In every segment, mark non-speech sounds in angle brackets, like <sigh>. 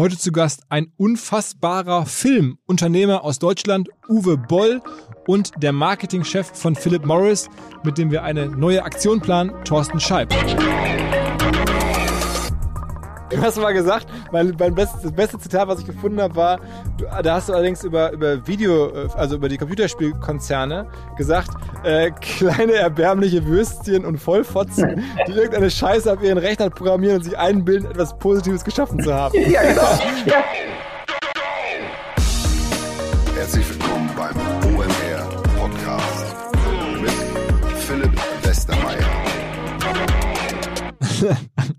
Heute zu Gast ein unfassbarer Filmunternehmer aus Deutschland, Uwe Boll, und der Marketingchef von Philip Morris, mit dem wir eine neue Aktion planen, Thorsten Scheib. Du hast mal gesagt, mein, mein bestes, das beste Zitat, was ich gefunden habe, war, du, da hast du allerdings über, über Video, also über die Computerspielkonzerne gesagt, äh, kleine erbärmliche Würstchen und Vollfotzen, die irgendeine Scheiße auf ihren Rechnern programmieren und sich einbilden, etwas Positives geschaffen zu haben. <laughs> Ja, genau. Ja. Herzlich willkommen beim OMR Podcast mit Philipp Westermeier.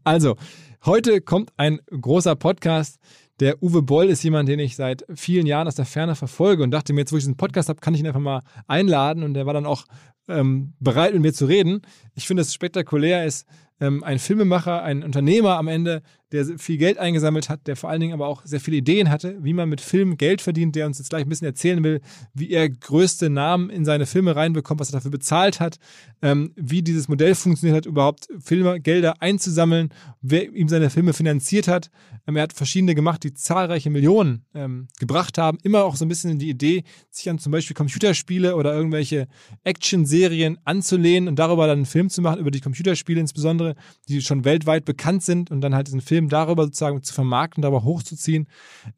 also, Heute kommt ein großer Podcast. Der Uwe Boll ist jemand, den ich seit vielen Jahren aus der Ferne verfolge und dachte mir, jetzt wo ich diesen Podcast habe, kann ich ihn einfach mal einladen. Und der war dann auch ähm, bereit, mit mir zu reden. Ich finde es spektakulär, ist ähm, ein Filmemacher, ein Unternehmer am Ende, der viel Geld eingesammelt hat, der vor allen Dingen aber auch sehr viele Ideen hatte, wie man mit Film Geld verdient, der uns jetzt gleich ein bisschen erzählen will, wie er größte Namen in seine Filme reinbekommt, was er dafür bezahlt hat, ähm, wie dieses Modell funktioniert hat, überhaupt Filme, Gelder einzusammeln, wer ihm seine Filme finanziert hat. Ähm, er hat verschiedene gemacht, die zahlreiche Millionen ähm, gebracht haben. Immer auch so ein bisschen die Idee, sich an zum Beispiel Computerspiele oder irgendwelche Action-Serien anzulehnen und darüber dann einen Film zu machen, über die Computerspiele insbesondere, die schon weltweit bekannt sind und dann halt diesen Film Film darüber sozusagen zu vermarkten, darüber hochzuziehen.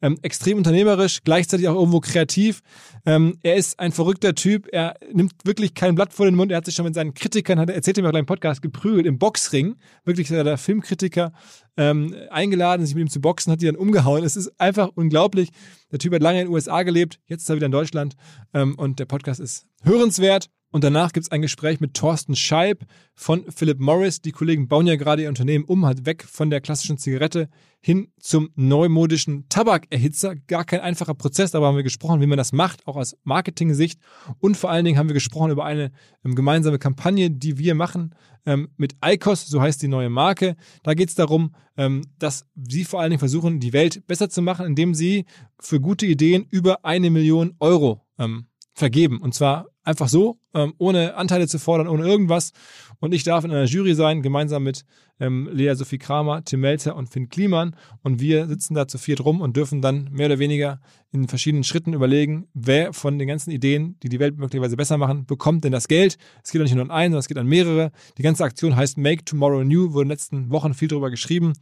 Ähm, extrem unternehmerisch, gleichzeitig auch irgendwo kreativ. Ähm, er ist ein verrückter Typ. Er nimmt wirklich kein Blatt vor den Mund. Er hat sich schon mit seinen Kritikern, hat, erzählt mir auch im Podcast, geprügelt im Boxring. Wirklich der Filmkritiker ähm, eingeladen, sich mit ihm zu boxen, hat die dann umgehauen. Es ist einfach unglaublich. Der Typ hat lange in den USA gelebt, jetzt ist er wieder in Deutschland ähm, und der Podcast ist hörenswert. Und danach gibt es ein Gespräch mit Thorsten Scheib von Philip Morris. Die Kollegen bauen ja gerade ihr Unternehmen um, halt weg von der klassischen Zigarette hin zum neumodischen Tabakerhitzer. Gar kein einfacher Prozess, darüber haben wir gesprochen, wie man das macht, auch aus Marketing-Sicht. Und vor allen Dingen haben wir gesprochen über eine ähm, gemeinsame Kampagne, die wir machen ähm, mit ICOS, so heißt die neue Marke. Da geht es darum, ähm, dass sie vor allen Dingen versuchen, die Welt besser zu machen, indem sie für gute Ideen über eine Million Euro ähm, vergeben. Und zwar einfach so, ähm, ohne Anteile zu fordern, ohne irgendwas. Und ich darf in einer Jury sein, gemeinsam mit ähm, Lea Sophie Kramer, Tim Melzer und Finn Kliman. Und wir sitzen da zu viert rum und dürfen dann mehr oder weniger in verschiedenen Schritten überlegen, wer von den ganzen Ideen, die die Welt möglicherweise besser machen, bekommt denn das Geld. Es geht auch nicht nur an einen, sondern es geht an mehrere. Die ganze Aktion heißt Make Tomorrow New, wurde in den letzten Wochen viel darüber geschrieben.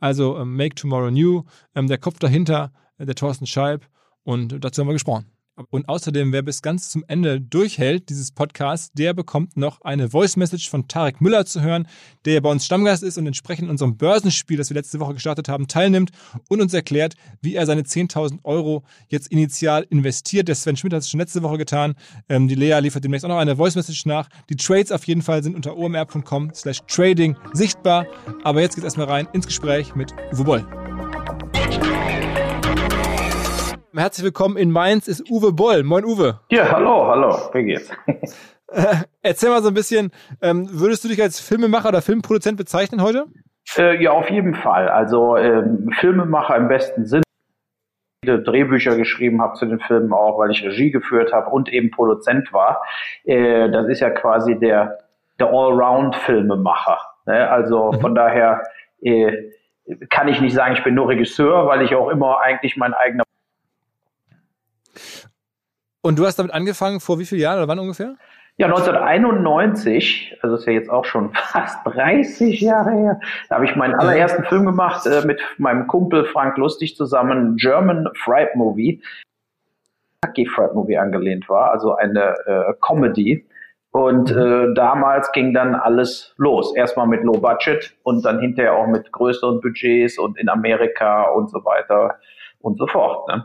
Also ähm, Make Tomorrow New, ähm, der Kopf dahinter, äh, der Thorsten Scheib. Und dazu haben wir gesprochen. Und außerdem, wer bis ganz zum Ende durchhält, dieses Podcast, der bekommt noch eine Voice Message von Tarek Müller zu hören, der bei uns Stammgast ist und entsprechend unserem Börsenspiel, das wir letzte Woche gestartet haben, teilnimmt und uns erklärt, wie er seine 10.000 Euro jetzt initial investiert. Der Sven Schmidt hat es schon letzte Woche getan. Ähm, die Lea liefert demnächst auch noch eine Voice Message nach. Die Trades auf jeden Fall sind unter omr.com slash trading sichtbar. Aber jetzt geht es erstmal rein ins Gespräch mit Uwe Boll. Herzlich willkommen in Mainz ist Uwe Boll. Moin Uwe. Ja, hallo, hallo. Wie geht's? Äh, erzähl mal so ein bisschen, ähm, würdest du dich als Filmemacher oder Filmproduzent bezeichnen heute? Äh, ja, auf jeden Fall. Also ähm, Filmemacher im besten Sinne. Drehbücher geschrieben habe zu den Filmen auch, weil ich Regie geführt habe und eben Produzent war. Äh, das ist ja quasi der, der Allround-Filmemacher. Ne? Also mhm. von daher äh, kann ich nicht sagen, ich bin nur Regisseur, weil ich auch immer eigentlich mein eigener und du hast damit angefangen vor wie vielen Jahren oder wann ungefähr? Ja, 1991, also ist ja jetzt auch schon <laughs> fast 30 Jahre her, da habe ich meinen allerersten Film gemacht äh, mit meinem Kumpel Frank Lustig zusammen, German Fright Movie. Kentucky Fright Movie angelehnt war, also eine äh, Comedy. Und äh, damals ging dann alles los. Erstmal mit Low Budget und dann hinterher auch mit größeren Budgets und in Amerika und so weiter und so fort. Ne?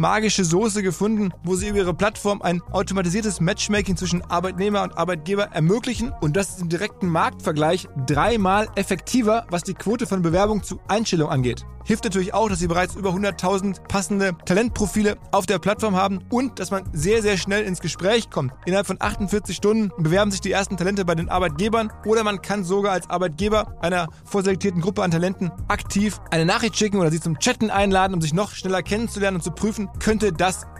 magische Soße gefunden, wo sie über ihre Plattform ein automatisiertes Matchmaking zwischen Arbeitnehmer und Arbeitgeber ermöglichen und das ist im direkten Marktvergleich dreimal effektiver, was die Quote von Bewerbung zu Einstellung angeht. Hilft natürlich auch, dass sie bereits über 100.000 passende Talentprofile auf der Plattform haben und dass man sehr, sehr schnell ins Gespräch kommt. Innerhalb von 48 Stunden bewerben sich die ersten Talente bei den Arbeitgebern oder man kann sogar als Arbeitgeber einer vorselektierten Gruppe an Talenten aktiv eine Nachricht schicken oder sie zum Chatten einladen, um sich noch schneller kennenzulernen und zu prüfen, könnte das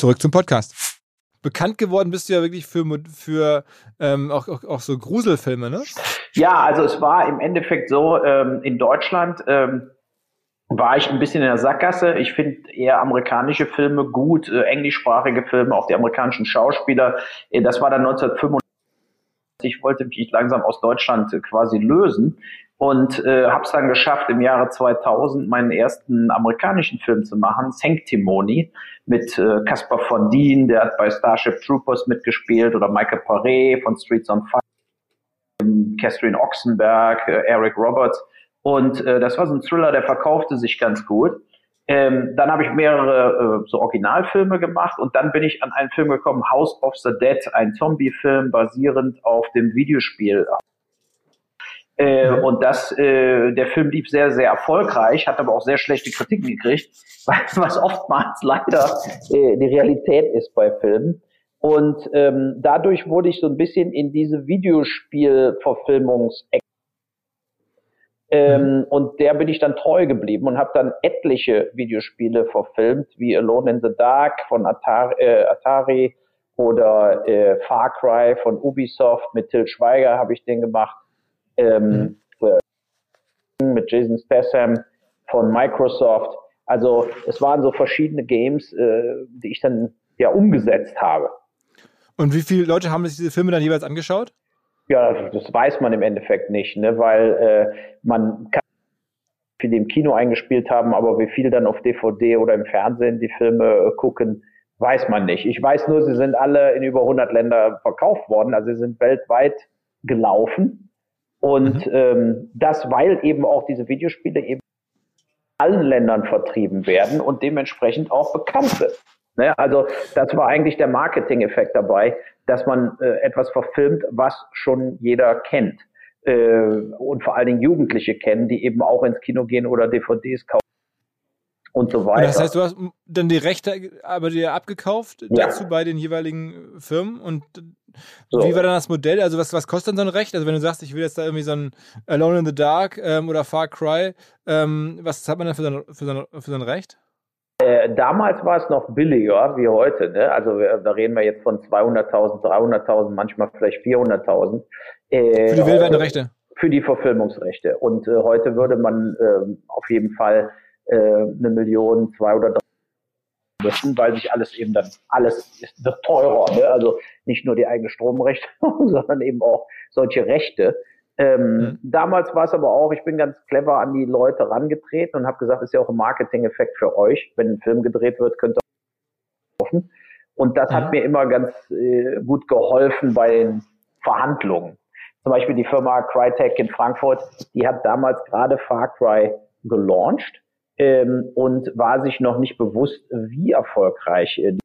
Zurück zum Podcast. Bekannt geworden bist du ja wirklich für, für ähm, auch, auch, auch so Gruselfilme, ne? Ja, also es war im Endeffekt so, ähm, in Deutschland ähm, war ich ein bisschen in der Sackgasse. Ich finde eher amerikanische Filme gut, äh, englischsprachige Filme, auch die amerikanischen Schauspieler. Äh, das war dann 1995. Ich wollte mich langsam aus Deutschland äh, quasi lösen und äh, habe es dann geschafft, im Jahre 2000 meinen ersten amerikanischen Film zu machen, Sanctimony, mit äh, Caspar von Dien, der hat bei Starship Troopers mitgespielt, oder Michael Paré von Streets on Fire, Catherine Oxenberg, äh, Eric Roberts. Und äh, das war so ein Thriller, der verkaufte sich ganz gut. Ähm, dann habe ich mehrere äh, so Originalfilme gemacht und dann bin ich an einen Film gekommen, House of the Dead, ein Zombie-Film basierend auf dem Videospiel äh. Und das, äh, der Film lief sehr, sehr erfolgreich, hat aber auch sehr schlechte Kritiken gekriegt, <laughs> was oftmals leider äh, die Realität ist bei Filmen. Und ähm, dadurch wurde ich so ein bisschen in diese Videospielverfilmungs ähm, mhm. und der bin ich dann treu geblieben und habe dann etliche Videospiele verfilmt, wie Alone in the Dark von Atari, äh, Atari oder äh, Far Cry von Ubisoft mit Till Schweiger habe ich den gemacht ähm, mhm. mit Jason Statham von Microsoft. Also es waren so verschiedene Games, äh, die ich dann ja umgesetzt habe. Und wie viele Leute haben sich diese Filme dann jeweils angeschaut? Ja, das weiß man im Endeffekt nicht, ne? weil äh, man kann viele im Kino eingespielt haben, aber wie viel dann auf DVD oder im Fernsehen die Filme äh, gucken, weiß man nicht. Ich weiß nur, sie sind alle in über 100 Länder verkauft worden, also sie sind weltweit gelaufen. Und mhm. ähm, das, weil eben auch diese Videospiele eben in allen Ländern vertrieben werden und dementsprechend auch bekannt sind. Ne? Also das war eigentlich der Marketing-Effekt dabei, dass man äh, etwas verfilmt, was schon jeder kennt. Äh, und vor allen Dingen Jugendliche kennen, die eben auch ins Kino gehen oder DVDs kaufen und so weiter. Das heißt, du hast dann die Rechte aber dir abgekauft ja. dazu bei den jeweiligen Firmen und so. wie war dann das Modell? Also was, was kostet dann so ein Recht? Also wenn du sagst, ich will jetzt da irgendwie so ein Alone in the Dark ähm, oder Far Cry, ähm, was hat man dann für so ein, für so ein, für so ein Recht? Äh, damals war es noch billiger wie heute. Ne? Also da reden wir jetzt von 200.000, 300.000, manchmal vielleicht 400.000. Äh, für die weltweiten Rechte? Für die Verfilmungsrechte. Und äh, heute würde man ähm, auf jeden Fall äh, eine Million, zwei oder drei müssen, weil sich alles eben dann, alles ist, wird teurer. Ne? Also nicht nur die eigene Stromrechte, <laughs> sondern eben auch solche Rechte. Ähm, mhm. Damals war es aber auch, ich bin ganz clever an die Leute rangetreten und habe gesagt, ist ja auch ein Marketing-Effekt für euch. Wenn ein Film gedreht wird, könnt ihr kaufen. Und das mhm. hat mir immer ganz äh, gut geholfen bei den Verhandlungen. Zum Beispiel die Firma Crytek in Frankfurt, die hat damals gerade Far Cry gelauncht ähm, und war sich noch nicht bewusst, wie erfolgreich äh,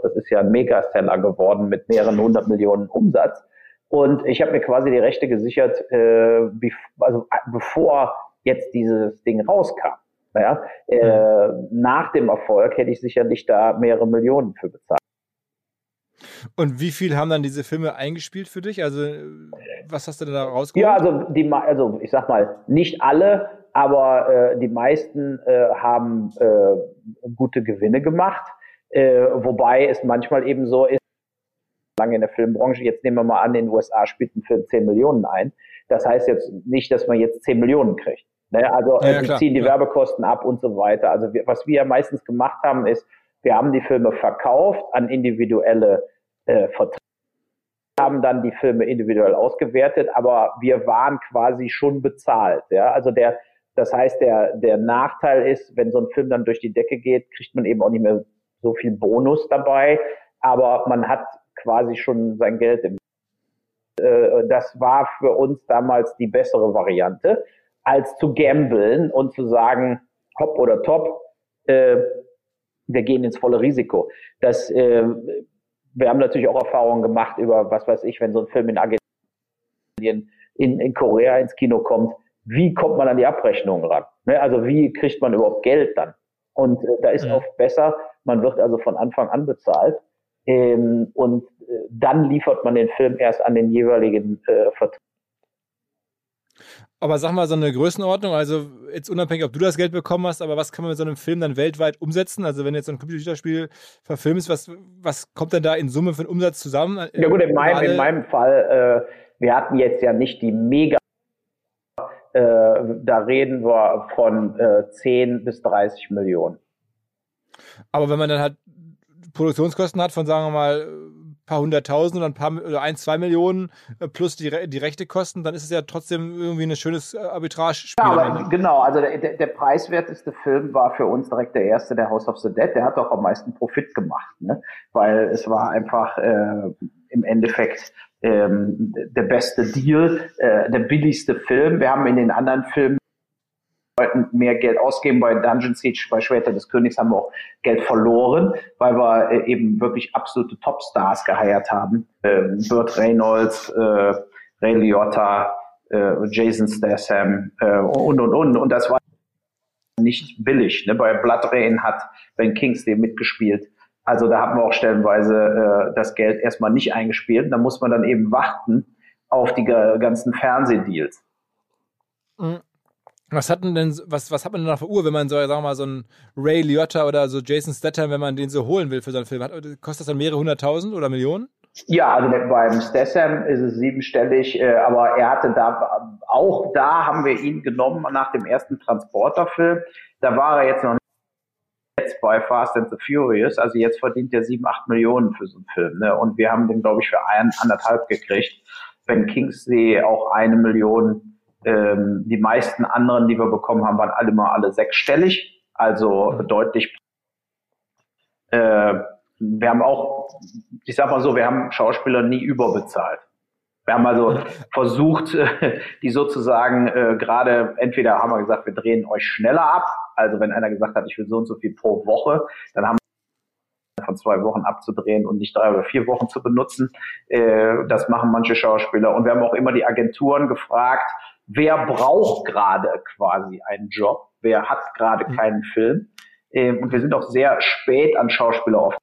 das ist ja ein Megaseller geworden mit mehreren hundert Millionen Umsatz. Und ich habe mir quasi die Rechte gesichert, äh, also äh, bevor jetzt dieses Ding rauskam. Ja, äh, nach dem Erfolg hätte ich sicherlich da mehrere Millionen für bezahlt. Und wie viel haben dann diese Filme eingespielt für dich? Also was hast du da rausgeholt? Ja, also die, also ich sag mal, nicht alle, aber äh, die meisten äh, haben äh, gute Gewinne gemacht, äh, wobei es manchmal eben so ist, lange in der Filmbranche, jetzt nehmen wir mal an, in den USA spielt ein Film 10 Millionen ein. Das heißt jetzt nicht, dass man jetzt 10 Millionen kriegt. Ne? Also ja, äh, die ziehen die ja. Werbekosten ab und so weiter. Also wir, was wir meistens gemacht haben, ist, Wir haben die Filme verkauft an individuelle äh, Verträge haben dann die Filme individuell ausgewertet, aber wir waren quasi schon bezahlt. Ja? Also der, das heißt, der, der Nachteil ist, wenn so ein Film dann durch die Decke geht, kriegt man eben auch nicht mehr so viel Bonus dabei, aber man hat quasi schon sein Geld im äh, das war für uns damals die bessere Variante, als zu gambeln und zu sagen, hopp oder top, äh, wir gehen ins volle Risiko. Das äh, wir haben natürlich auch Erfahrungen gemacht über, was weiß ich, wenn so ein Film in Argentinien, in, in Korea ins Kino kommt, wie kommt man an die Abrechnungen ran? Ne? Also wie kriegt man überhaupt Geld dann? Und äh, da ist ja. oft besser, man wird also von Anfang an bezahlt ähm, und äh, dann liefert man den Film erst an den jeweiligen äh, Vertrag. Aber sag mal so eine Größenordnung, also jetzt unabhängig, ob du das Geld bekommen hast, aber was kann man mit so einem Film dann weltweit umsetzen? Also wenn jetzt so ein Computerspiel verfilmst, was, was kommt denn da in Summe für einen Umsatz zusammen? Ja gut, in meinem, in meinem Fall, äh, wir hatten jetzt ja nicht die mega, äh, da reden wir von äh, 10 bis 30 Millionen. Aber wenn man dann halt Produktionskosten hat von, sagen wir mal, paar hunderttausend oder ein paar oder ein, zwei Millionen äh, plus die, die rechte Kosten, dann ist es ja trotzdem irgendwie ein schönes äh, Arbitrage-Spiel. Ja, aber genau, also der, der preiswerteste Film war für uns direkt der erste, der House of the Dead. Der hat doch am meisten Profit gemacht, ne? weil es war einfach äh, im Endeffekt ähm, der beste Deal, äh, der billigste Film. Wir haben in den anderen Filmen mehr Geld ausgeben. Bei Dungeon Siege, bei Schwerter des Königs haben wir auch Geld verloren, weil wir äh, eben wirklich absolute Topstars geheiert haben. Ähm, Burt Reynolds, äh, Ray Liotta, äh, Jason Statham äh, und, und, und. Und das war nicht billig. Ne? Bei Blood Rain hat Ben Kingsley mitgespielt. Also da haben wir auch stellenweise äh, das Geld erstmal nicht eingespielt. Da muss man dann eben warten auf die ganzen Fernsehdeals. Mhm. Was hat denn, was, was hat man denn auf der Uhr, wenn man so, sagen wir mal, so einen Ray Liotta oder so Jason Statham, wenn man den so holen will für so einen Film? Hat, kostet das dann mehrere hunderttausend oder Millionen? Ja, also beim Statham ist es siebenstellig, äh, aber er hatte da, auch da haben wir ihn genommen nach dem ersten Transporter-Film. Da war er jetzt noch nicht jetzt bei Fast and the Furious, also jetzt verdient er sieben, acht Millionen für so einen Film. Ne? Und wir haben den, glaube ich, für ein, anderthalb gekriegt. Ben Kingsley auch eine Million ähm, die meisten anderen, die wir bekommen haben, waren alle mal alle sechsstellig, also deutlich. Äh, wir haben auch, ich sag mal so, wir haben Schauspieler nie überbezahlt. Wir haben also versucht, <laughs> die sozusagen äh, gerade, entweder haben wir gesagt, wir drehen euch schneller ab. Also wenn einer gesagt hat, ich will so und so viel pro Woche, dann haben wir von zwei Wochen abzudrehen und nicht drei oder vier Wochen zu benutzen. Äh, das machen manche Schauspieler. Und wir haben auch immer die Agenturen gefragt, wer braucht gerade quasi einen Job, wer hat gerade mhm. keinen Film. Ähm, und wir sind auch sehr spät an Schauspieler oft,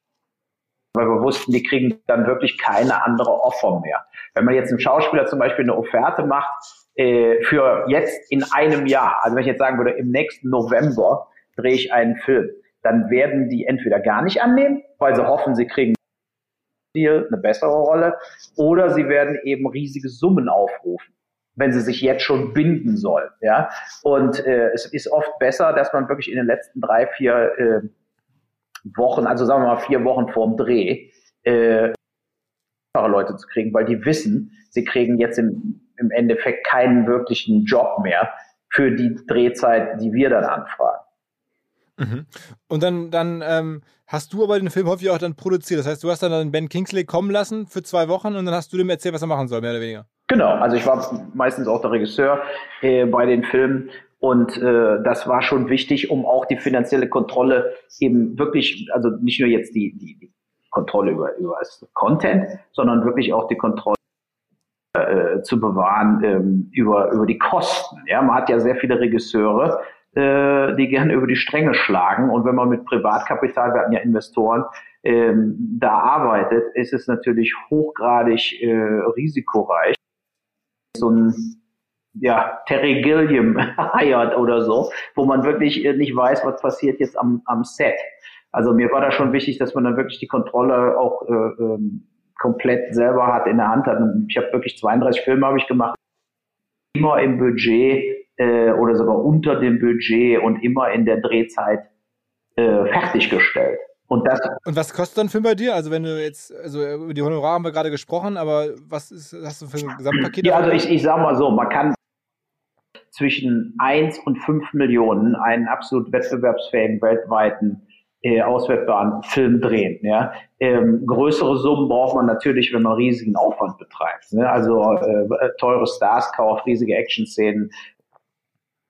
weil wir wussten, die kriegen dann wirklich keine andere Offer mehr. Wenn man jetzt einem Schauspieler zum Beispiel eine Offerte macht äh, für jetzt in einem Jahr, also wenn ich jetzt sagen würde, im nächsten November drehe ich einen Film, dann werden die entweder gar nicht annehmen, weil sie hoffen, sie kriegen eine bessere Rolle, oder sie werden eben riesige Summen aufrufen wenn sie sich jetzt schon binden soll. Ja? Und äh, es ist oft besser, dass man wirklich in den letzten drei, vier äh, Wochen, also sagen wir mal vier Wochen vorm Dreh, äh, Leute zu kriegen, weil die wissen, sie kriegen jetzt im, im Endeffekt keinen wirklichen Job mehr für die Drehzeit, die wir dann anfragen. Mhm. Und dann, dann ähm, hast du aber den Film häufig auch dann produziert. Das heißt, du hast dann Ben Kingsley kommen lassen für zwei Wochen und dann hast du dem erzählt, was er machen soll, mehr oder weniger. Genau, also ich war meistens auch der Regisseur äh, bei den Filmen und äh, das war schon wichtig, um auch die finanzielle Kontrolle eben wirklich, also nicht nur jetzt die, die, die Kontrolle über, über das Content, sondern wirklich auch die Kontrolle äh, zu bewahren ähm, über, über die Kosten. Ja, man hat ja sehr viele Regisseure, äh, die gerne über die Stränge schlagen und wenn man mit Privatkapital, wir hatten ja Investoren, ähm, da arbeitet, ist es natürlich hochgradig äh, risikoreich so ein ja, Terry Gilliam <laughs> heiert oder so, wo man wirklich äh, nicht weiß, was passiert jetzt am, am Set. Also mir war da schon wichtig, dass man dann wirklich die Kontrolle auch äh, ähm, komplett selber hat, in der Hand hat. Und ich habe wirklich 32 Filme habe ich gemacht, immer im Budget äh, oder sogar unter dem Budget und immer in der Drehzeit äh, fertiggestellt. Und, das, und was kostet dann ein Film bei dir? Also wenn du jetzt, also über die Honorare haben wir gerade gesprochen, aber was ist, hast du für ein Gesamtpaket? Ja, also ich, ich sag mal so, man kann zwischen 1 und 5 Millionen einen absolut wettbewerbsfähigen weltweiten äh, auswertbaren Film drehen. Ja? Ähm, größere Summen braucht man natürlich, wenn man riesigen Aufwand betreibt. Ne? Also äh, teure Stars kauft, riesige Action-Szenen,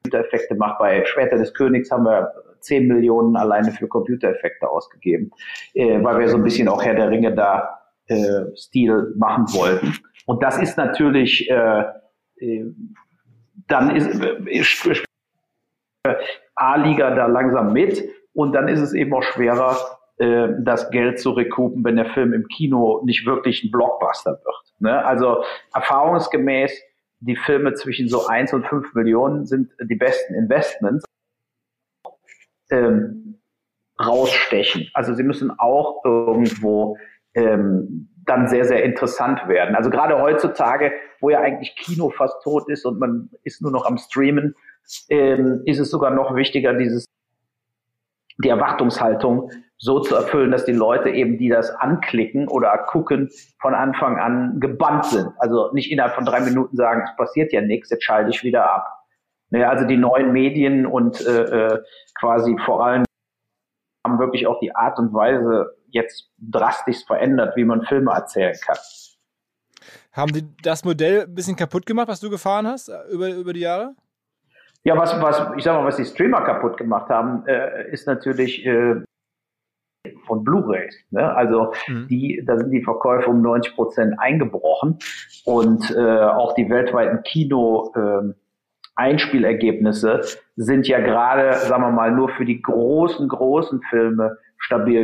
Computereffekte macht. Bei Schwerter des Königs haben wir 10 Millionen alleine für Computereffekte ausgegeben, äh, weil wir so ein bisschen auch Herr der Ringe da äh, Stil machen wollten. Und das ist natürlich, äh, äh, dann ist, äh, A-Liga da langsam mit und dann ist es eben auch schwerer, äh, das Geld zu rekupen, wenn der Film im Kino nicht wirklich ein Blockbuster wird. Ne? Also erfahrungsgemäß, die Filme zwischen so eins und fünf Millionen sind die besten Investments. Ähm, rausstechen. Also sie müssen auch irgendwo ähm, dann sehr, sehr interessant werden. Also gerade heutzutage, wo ja eigentlich Kino fast tot ist und man ist nur noch am Streamen, ähm, ist es sogar noch wichtiger, dieses die Erwartungshaltung so zu erfüllen, dass die Leute eben, die das anklicken oder gucken, von Anfang an gebannt sind. Also nicht innerhalb von drei Minuten sagen, es passiert ja nichts, jetzt schalte ich wieder ab. Naja, also die neuen Medien und äh, äh, quasi vor allem haben wirklich auch die Art und Weise jetzt drastisch verändert, wie man Filme erzählen kann. Haben die das Modell ein bisschen kaputt gemacht, was du gefahren hast äh, über, über die Jahre? Ja, was, was, ich sag mal, was die Streamer kaputt gemacht haben, äh, ist natürlich äh, von Blu-rays. Ne? Also mhm. die, da sind die Verkäufe um 90 Prozent eingebrochen und äh, auch die weltweiten Kino äh, Einspielergebnisse sind ja gerade, sagen wir mal, nur für die großen, großen Filme stabil.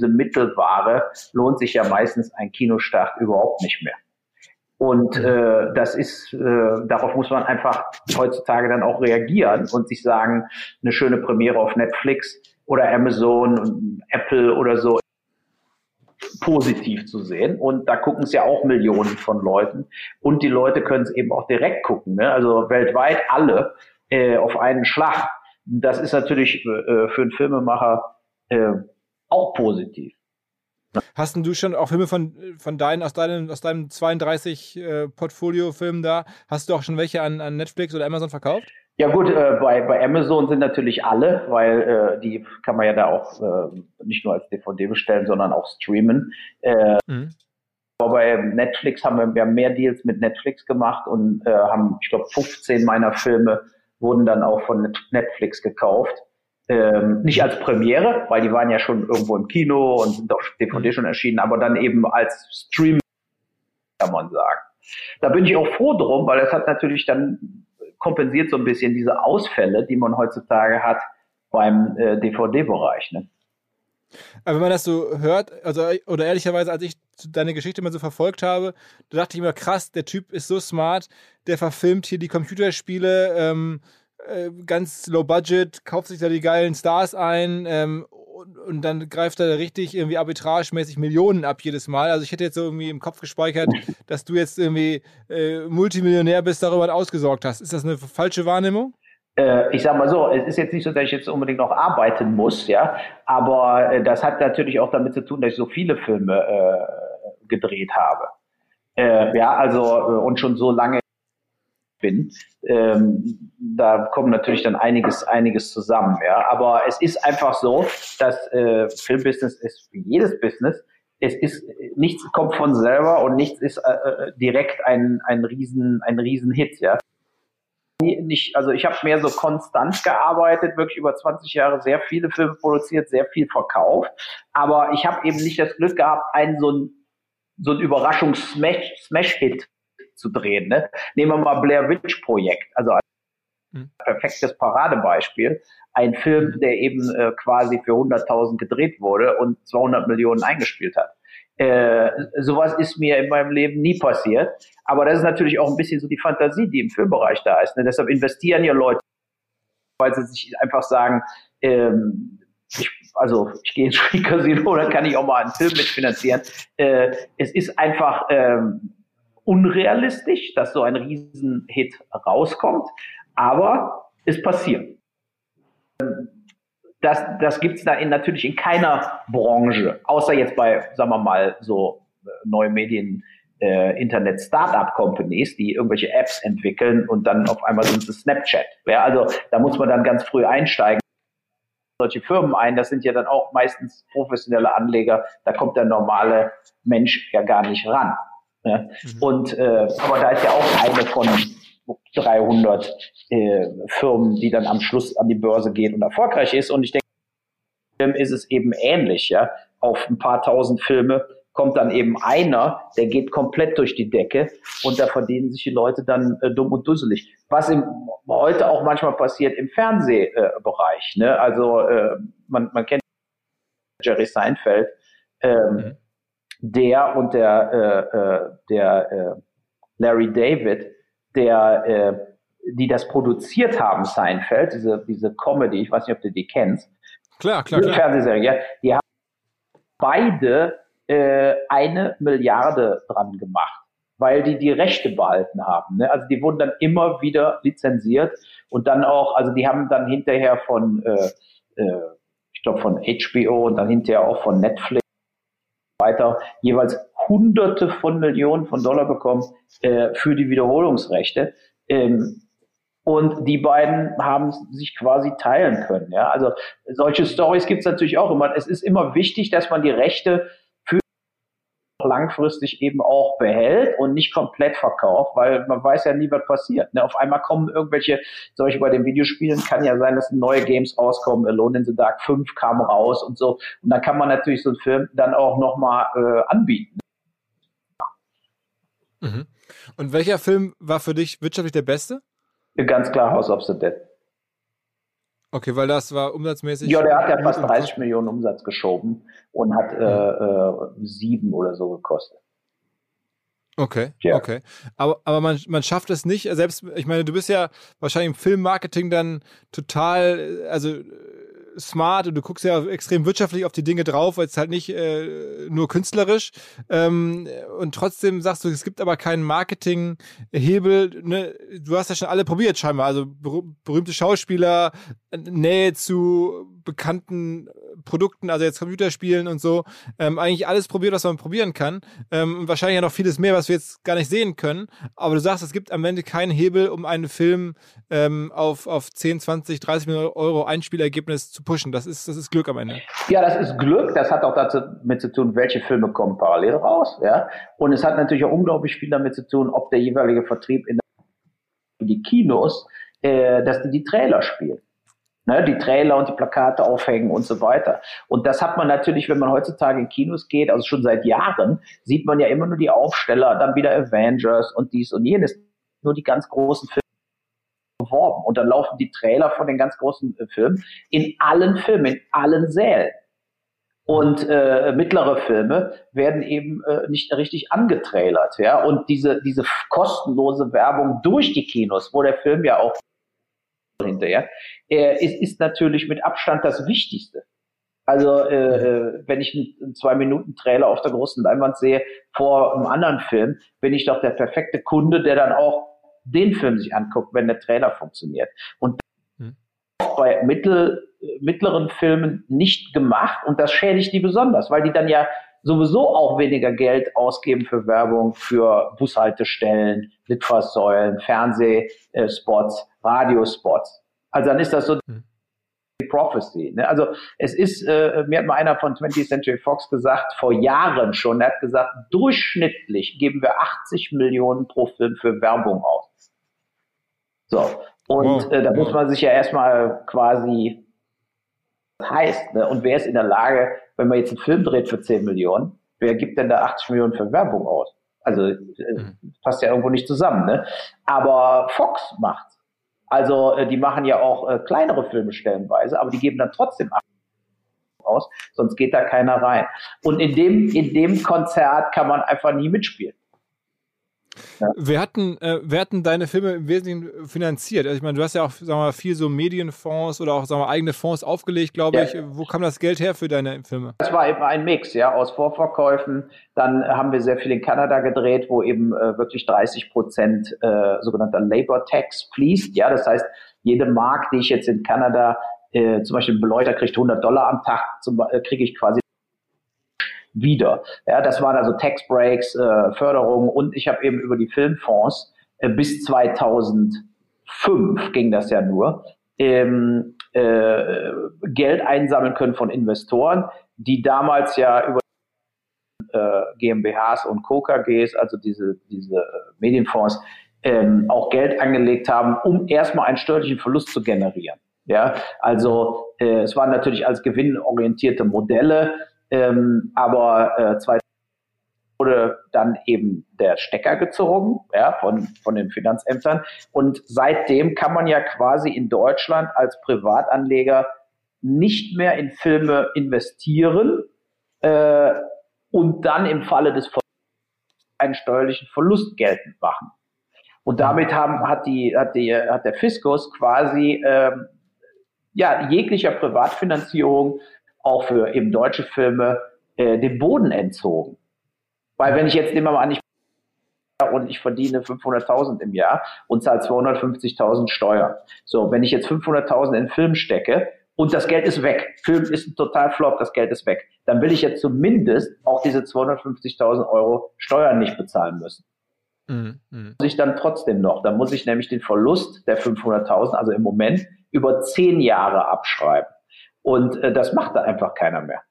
Diese Mittelware lohnt sich ja meistens ein Kinostart überhaupt nicht mehr. Und äh, das ist, äh, darauf muss man einfach heutzutage dann auch reagieren und sich sagen, eine schöne Premiere auf Netflix oder Amazon Apple oder so positiv zu sehen. Und da gucken es ja auch Millionen von Leuten. Und die Leute können es eben auch direkt gucken. Ne? Also weltweit alle äh, auf einen Schlag. Das ist natürlich äh, für einen Filmemacher äh, auch positiv. Hast du schon auch Filme von, von deinen, aus deinem, aus deinem 32 äh, Portfolio-Film da, hast du auch schon welche an, an Netflix oder Amazon verkauft? Ja gut, äh, bei, bei Amazon sind natürlich alle, weil äh, die kann man ja da auch äh, nicht nur als DVD bestellen, sondern auch streamen. Äh, mhm. Aber bei Netflix haben wir, wir haben mehr Deals mit Netflix gemacht und äh, haben, ich glaube, 15 meiner Filme wurden dann auch von Netflix gekauft. Ähm, nicht als Premiere, weil die waren ja schon irgendwo im Kino und sind auf DVD schon erschienen, aber dann eben als Stream, kann man sagen. Da bin ich auch froh drum, weil es hat natürlich dann kompensiert so ein bisschen diese Ausfälle, die man heutzutage hat beim äh, DVD-Bereich. Ne? Aber wenn man das so hört, also oder ehrlicherweise, als ich deine Geschichte mal so verfolgt habe, da dachte ich mir, krass, der Typ ist so smart, der verfilmt hier die Computerspiele, ähm, äh, ganz low budget, kauft sich da die geilen Stars ein ähm, und, und, dann greift er richtig irgendwie arbitragemäßig Millionen ab jedes Mal. Also ich hätte jetzt so irgendwie im Kopf gespeichert, dass du jetzt irgendwie äh, Multimillionär bist, darüber ausgesorgt hast. Ist das eine falsche Wahrnehmung? Äh, ich sag mal so, es ist jetzt nicht so, dass ich jetzt unbedingt noch arbeiten muss, ja, aber äh, das hat natürlich auch damit zu tun, dass ich so viele Filme äh, gedreht habe. Äh, ja, also und schon so lange bin, ähm, da kommt natürlich dann einiges, einiges zusammen. Ja, aber es ist einfach so, dass äh, Filmbusiness ist wie jedes Business. Es ist nichts kommt von selber und nichts ist äh, äh direkt ein ein riesen ein riesen Hit. Ja, nicht, also ich habe mehr so konstant gearbeitet, wirklich über 20 Jahre sehr viele Filme produziert, sehr viel verkauft, aber ich habe eben nicht das Glück gehabt, einen so ein so ein Überraschungs-Smash-Hit zu drehen. Ne? Nehmen wir mal Blair Witch Projekt, also ein hm. perfektes Paradebeispiel. Ein Film, der eben äh, quasi für 100.000 gedreht wurde und 200 Millionen eingespielt hat. Äh, sowas ist mir in meinem Leben nie passiert. Aber das ist natürlich auch ein bisschen so die Fantasie, die im Filmbereich da ist. Ne? Deshalb investieren ja Leute, weil sie sich einfach sagen, ähm, ich, also ich gehe ins Casino, <laughs> dann kann ich auch mal einen Film mitfinanzieren. Äh, es ist einfach ähm, unrealistisch, dass so ein Riesenhit rauskommt, aber es passiert. das, das gibt's da in, natürlich in keiner Branche, außer jetzt bei, sagen wir mal, so äh, neue Medien, äh, Internet-Startup-Companies, die irgendwelche Apps entwickeln und dann auf einmal sind sie Snapchat. Ja, also da muss man dann ganz früh einsteigen. Solche Firmen ein, das sind ja dann auch meistens professionelle Anleger, da kommt der normale Mensch ja gar nicht ran. Ja? Mhm. Und äh, aber da ist ja auch eine von 300 äh, Firmen, die dann am Schluss an die Börse geht und erfolgreich ist. Und ich denke, ist es eben ähnlich, ja. Auf ein paar tausend Filme kommt dann eben einer, der geht komplett durch die Decke und da verdienen sich die Leute dann äh, dumm und dusselig. Was im, heute auch manchmal passiert im Fernsehbereich. Äh, ne? Also äh, man, man kennt Jerry Seinfeld, ähm, mhm. Der und der, äh, äh der äh, Larry David, der, äh, die das produziert haben, Seinfeld, diese, diese Comedy, ich weiß nicht, ob du die kennst. Klar, klar, klar. Fernsehserie, die haben beide eine Milliarde dran gemacht, weil die die Rechte behalten haben. Ne? Also die wurden dann immer wieder lizenziert und dann auch, also die haben dann hinterher von, äh, äh, ich glaube von HBO und dann hinterher auch von Netflix weiter jeweils Hunderte von Millionen von Dollar bekommen äh, für die Wiederholungsrechte. Ähm, und die beiden haben sich quasi teilen können. Ja? Also solche Stories gibt es natürlich auch immer. Es ist immer wichtig, dass man die Rechte langfristig eben auch behält und nicht komplett verkauft, weil man weiß ja nie, was passiert. Ne? Auf einmal kommen irgendwelche, solche bei den Videospielen, kann ja sein, dass neue Games rauskommen, Alone in the Dark 5 kam raus und so. Und dann kann man natürlich so einen Film dann auch nochmal äh, anbieten. Mhm. Und welcher Film war für dich wirtschaftlich der beste? Ganz klar House of the Dead. Okay, weil das war umsatzmäßig. Ja, der hat ja fast 30 Millionen Umsatz geschoben und hat äh, äh, sieben oder so gekostet. Okay, ja. okay. Aber, aber man, man schafft es nicht, selbst, ich meine, du bist ja wahrscheinlich im Filmmarketing dann total, also smart und du guckst ja extrem wirtschaftlich auf die Dinge drauf, weil es halt nicht äh, nur künstlerisch. Ähm, und trotzdem sagst du, es gibt aber keinen Marketinghebel. Ne? Du hast ja schon alle probiert scheinbar. Also ber berühmte Schauspieler, Nähe zu bekannten Produkten, also jetzt Computerspielen und so. Ähm, eigentlich alles probiert, was man probieren kann. Ähm, wahrscheinlich ja noch vieles mehr, was wir jetzt gar nicht sehen können. Aber du sagst, es gibt am Ende keinen Hebel, um einen Film ähm, auf, auf 10, 20, 30 Millionen Euro Einspielergebnis zu pushen. Das ist, das ist Glück am Ende. Ja, das ist Glück. Das hat auch damit zu tun, welche Filme kommen parallel raus. Ja? Und es hat natürlich auch unglaublich viel damit zu tun, ob der jeweilige Vertrieb in die Kinos, äh, dass die die Trailer spielen. Ne, die Trailer und die Plakate aufhängen und so weiter. Und das hat man natürlich, wenn man heutzutage in Kinos geht, also schon seit Jahren, sieht man ja immer nur die Aufsteller, dann wieder Avengers und dies und jenes, nur die ganz großen Filme beworben. Und dann laufen die Trailer von den ganz großen äh, Filmen in allen Filmen, in allen Sälen. Und äh, mittlere Filme werden eben äh, nicht richtig angetrailert. Ja? Und diese, diese kostenlose Werbung durch die Kinos, wo der Film ja auch hinterher, äh, ist, ist natürlich mit Abstand das Wichtigste. Also äh, äh wenn ich einen Zwei-Minuten-Trailer auf der großen Leinwand sehe vor einem anderen Film, bin ich doch der perfekte Kunde, der dann auch den Film sich anguckt, wenn der Trailer funktioniert. Und hm. bei mittel, mittleren Filmen nicht gemacht und das schädigt die besonders, weil die dann ja sowieso auch weniger Geld ausgeben für Werbung, für Bushaltestellen, Litfaßsäulen, Fernsehspots, Radiospots. Also dann ist das so hm. Prophecy. Ne? Also es ist, äh, mir hat mal einer von 20th Century Fox gesagt, vor Jahren schon, er hat gesagt, durchschnittlich geben wir 80 Millionen pro Film für Werbung aus. So, und wow. äh, da muss man sich ja erstmal quasi heißt, ne? und wer ist in der Lage, wenn man jetzt einen Film dreht für 10 Millionen, wer gibt denn da 80 Millionen für Werbung aus? Also äh, mhm. passt ja irgendwo nicht zusammen, ne? Aber Fox macht's. Also äh, die machen ja auch äh, kleinere Filme stellenweise, aber die geben dann trotzdem aus, sonst geht da keiner rein. Und in dem, in dem Konzert kann man einfach nie mitspielen. Ja. Wer, hatten, äh, wer hatten deine Filme im Wesentlichen finanziert? Also ich meine, du hast ja auch sagen mal, viel so Medienfonds oder auch sagen wir, eigene Fonds aufgelegt, glaube ja. ich. Wo kam das Geld her für deine Filme? Das war eben ein Mix, ja, aus Vorverkäufen. Dann haben wir sehr viel in Kanada gedreht, wo eben äh, wirklich 30 Prozent äh, sogenannter Labor Tax fließt. Ja, das heißt, jede Mark, die ich jetzt in Kanada äh, zum Beispiel ein Beleuchter kriegt 100 Dollar am Tag, äh, kriege ich quasi wieder. Ja, das waren also Tax Breaks, äh, Förderungen und ich habe eben über die Filmfonds äh, bis 2005 ging das ja nur, ähm, äh, Geld einsammeln können von Investoren, die damals ja über äh, GmbHs und KKGs, also diese, diese Medienfonds, ähm, auch Geld angelegt haben, um erstmal einen steuerlichen Verlust zu generieren. Ja, also äh, es waren natürlich als gewinnorientierte Modelle, ähm, aber äh, 2000 wurde dann eben der Stecker gezogen ja, von, von den Finanzämtern. Und seitdem kann man ja quasi in Deutschland als Privatanleger nicht mehr in Filme investieren äh, und dann im Falle des Verlusts einen steuerlichen Verlust geltend machen. Und damit haben, hat, die, hat, die, hat der Fiskus quasi ähm, ja, jeglicher Privatfinanzierung auch für eben deutsche Filme äh, den Boden entzogen. Weil wenn ich jetzt nehmen wir mal an, ich und ich verdiene 500.000 im Jahr und zahle 250.000 Steuern. So, wenn ich jetzt 500.000 in Film stecke und das Geld ist weg, Film ist ein total flop, das Geld ist weg, dann will ich jetzt zumindest auch diese 250.000 Euro Steuern nicht bezahlen müssen. Mhm. mhm. Muss ich dann trotzdem noch, dann muss ich nämlich den Verlust der 500.000, also im Moment, über zehn Jahre abschreiben. Und äh, das macht da einfach keiner mehr.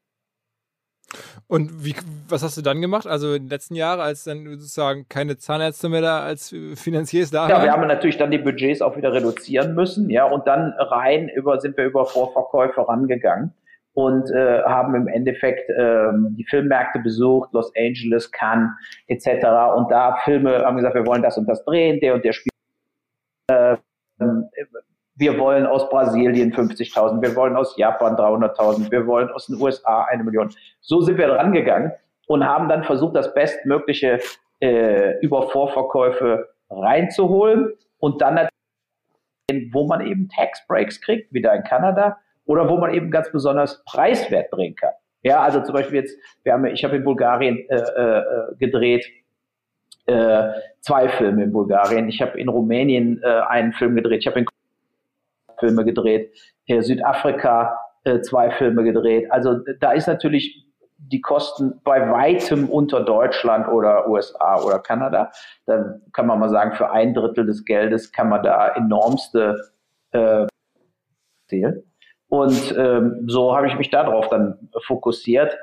Und wie, was hast du dann gemacht? Also in den letzten Jahren, als dann sozusagen keine Zahnärzte mehr da als Finanziers da waren? Ja, wir haben natürlich dann die Budgets auch wieder reduzieren müssen, ja, und dann rein über, sind wir über Vorverkäufe rangegangen und äh, haben im Endeffekt äh, die Filmmärkte besucht, Los Angeles, Cannes etc. Und da Filme haben gesagt, wir wollen das und das drehen, der und der spielt. Äh, wir wollen aus Brasilien 50.000, wir wollen aus Japan 300.000, wir wollen aus den USA eine Million. So sind wir rangegangen und haben dann versucht, das Bestmögliche äh, über Vorverkäufe reinzuholen und dann natürlich, wo man eben Tax Breaks kriegt, wieder in Kanada, oder wo man eben ganz besonders preiswert bringen kann. Ja, also zum Beispiel jetzt, wir haben, ich habe in Bulgarien äh, äh, gedreht, äh, zwei Filme in Bulgarien. Ich habe in Rumänien äh, einen Film gedreht. Ich habe in Filme gedreht, in Südafrika äh, zwei Filme gedreht. Also da ist natürlich die Kosten bei weitem unter Deutschland oder USA oder Kanada. Dann kann man mal sagen, für ein Drittel des Geldes kann man da enormste äh, zählen. Und ähm, so habe ich mich darauf dann fokussiert, äh,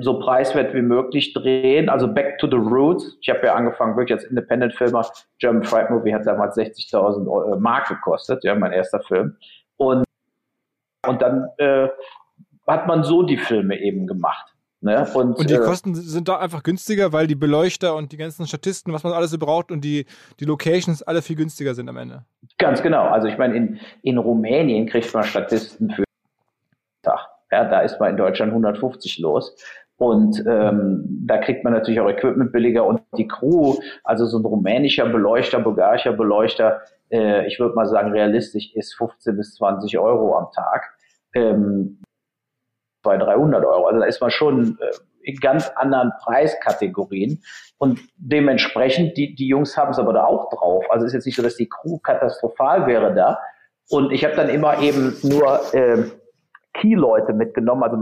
so preiswert wie möglich drehen. Also Back to the Roots. Ich habe ja angefangen wirklich als Independent-Filmer. German Fright Movie hat damals 60.000 Mark gekostet, ja, mein erster Film. Und, und dann äh, hat man so die Filme eben gemacht. Ne? Und, und, die äh, Kosten sind da einfach günstiger, weil die Beleuchter und die ganzen Statisten, was man alles so braucht und die, die Locations alle viel günstiger sind am Ende. Ganz genau. Also ich meine, in, in Rumänien kriegt man Statisten für. Ja, da ist man in Deutschland 150 los. Und ähm, da kriegt man natürlich auch Equipment billiger und die Crew, also so ein rumänischer Beleuchter, bulgarischer Beleuchter, äh, ich würde mal sagen, realistisch ist 15 bis 20 Euro am Tag. Ähm, bei 300 Euro. Also da ist man schon äh, in ganz anderen Preiskategorien. Und dementsprechend, die, die Jungs haben es aber da auch drauf. Also ist jetzt nicht so, dass die Crew katastrophal wäre da. Und ich habe dann immer eben nur äh, Key-Leute mitgenommen, also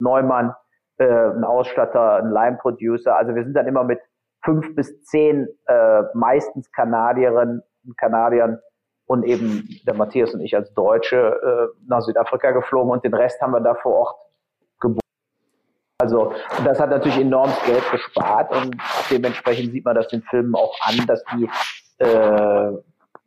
Neumann, äh, ein Ausstatter, ein Line-Producer. Also wir sind dann immer mit fünf bis zehn äh, meistens Kanadierinnen und Kanadiern und eben der Matthias und ich als Deutsche äh, nach Südafrika geflogen und den Rest haben wir da vor Ort gebucht. Also das hat natürlich enorm Geld gespart und dementsprechend sieht man das den Filmen auch an, dass die äh,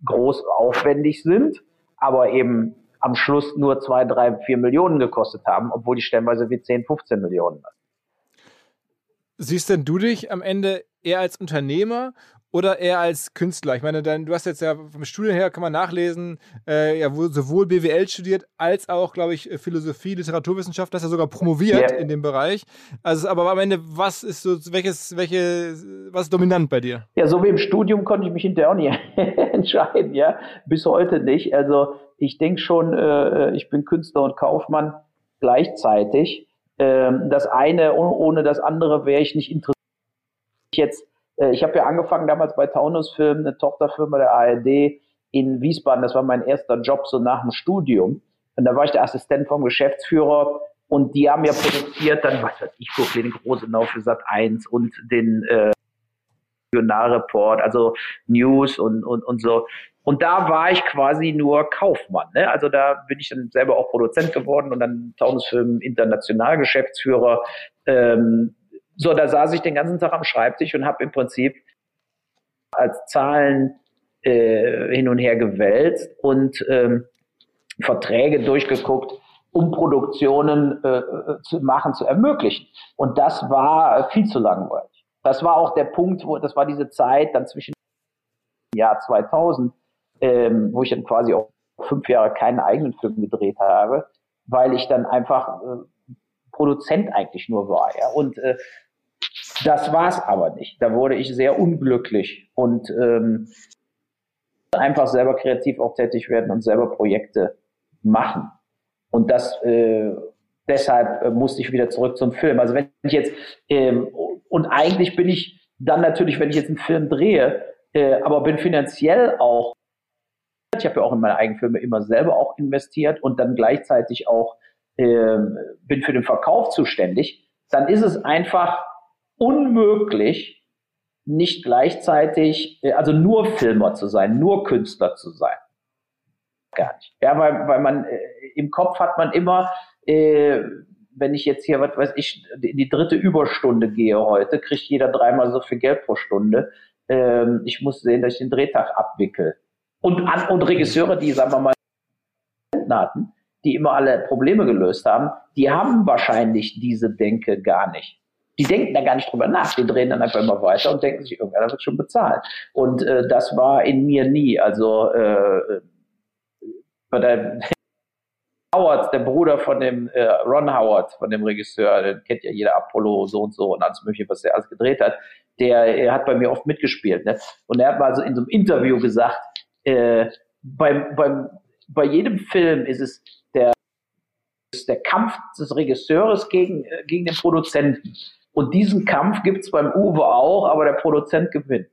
groß aufwendig sind, aber eben am Schluss nur zwei, drei, vier Millionen gekostet haben, obwohl die stellenweise wie 10, 15 Millionen. Siehst denn du dich am Ende eher als Unternehmer oder eher als Künstler? Ich meine, dann, du hast jetzt ja vom Studium her, kann man nachlesen, äh, ja sowohl BWL studiert als auch, glaube ich, Philosophie, Literaturwissenschaft, das ja sogar promoviert yeah. in dem Bereich. Also, aber am Ende, was ist so, welches, welche, was ist dominant bei dir? Ja, so wie im Studium konnte ich mich hinterher auch nicht <laughs> entscheiden, ja, bis heute nicht. Also, ich denke schon, äh, ich bin Künstler und Kaufmann gleichzeitig. Ähm, das eine ohne das andere wäre ich nicht interessiert. Jetzt ich habe ja angefangen damals bei Taunus Film, eine Tochterfirma der ARD in Wiesbaden. Das war mein erster Job so nach dem Studium. Und da war ich der Assistent vom Geschäftsführer und die haben ja produziert dann, was weiß ich, Brooklyn Großenau für Sat 1 und den äh, Regionalreport, also News und, und, und so. Und da war ich quasi nur Kaufmann. Ne? Also da bin ich dann selber auch Produzent geworden und dann Taunusfilm international Geschäftsführer. Ähm, so, da saß ich den ganzen Tag am Schreibtisch und habe im Prinzip als Zahlen äh, hin und her gewälzt und ähm, Verträge durchgeguckt, um Produktionen äh, äh, zu machen, zu ermöglichen. Und das war viel zu langweilig. Das war auch der Punkt, wo das war diese Zeit dann zwischen Jahr 2000 ähm, wo ich dann quasi auch fünf Jahre keinen eigenen Film gedreht habe, weil ich dann einfach äh, Produzent eigentlich nur war. Ja. Und äh, das war's aber nicht. Da wurde ich sehr unglücklich und ähm, einfach selber kreativ auch tätig werden und selber Projekte machen. Und das äh, deshalb äh, musste ich wieder zurück zum Film. Also wenn ich jetzt ähm, und eigentlich bin ich dann natürlich, wenn ich jetzt einen Film drehe, äh, aber bin finanziell auch ich habe ja auch in meine eigenen Filme immer selber auch investiert und dann gleichzeitig auch äh, bin für den Verkauf zuständig. Dann ist es einfach unmöglich, nicht gleichzeitig, äh, also nur Filmer zu sein, nur Künstler zu sein. Gar nicht. Ja, weil, weil man äh, im Kopf hat man immer, äh, wenn ich jetzt hier, was weiß ich, die, die dritte Überstunde gehe heute, kriegt jeder dreimal so viel Geld pro Stunde. Ähm, ich muss sehen, dass ich den Drehtag abwickel und, an, und Regisseure, die, sagen wir mal, hatten, die immer alle Probleme gelöst haben, die haben wahrscheinlich diese Denke gar nicht. Die denken da gar nicht drüber nach, die drehen dann einfach immer weiter und denken sich, irgendeiner wird schon bezahlen. Und äh, das war in mir nie. Also äh, bei der <laughs> Howard, der Bruder von dem äh, Ron Howard, von dem Regisseur, den kennt ja jeder Apollo so und so und alles mögliche, was er alles gedreht hat, der er hat bei mir oft mitgespielt. Ne? Und er hat mal so in so einem Interview gesagt, äh, beim, beim, bei jedem Film ist es der, ist der Kampf des Regisseurs gegen, äh, gegen den Produzenten. Und diesen Kampf gibt's beim Uwe auch, aber der Produzent gewinnt.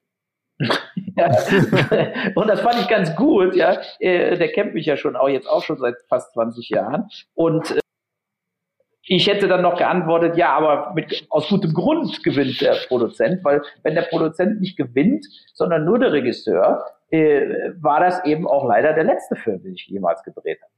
<laughs> Und das fand ich ganz gut, ja. Äh, der kennt mich ja schon auch jetzt auch schon seit fast 20 Jahren. Und äh, ich hätte dann noch geantwortet, ja, aber mit, aus gutem Grund gewinnt der Produzent, weil wenn der Produzent nicht gewinnt, sondern nur der Regisseur, äh, war das eben auch leider der letzte Film, den ich jemals gedreht habe.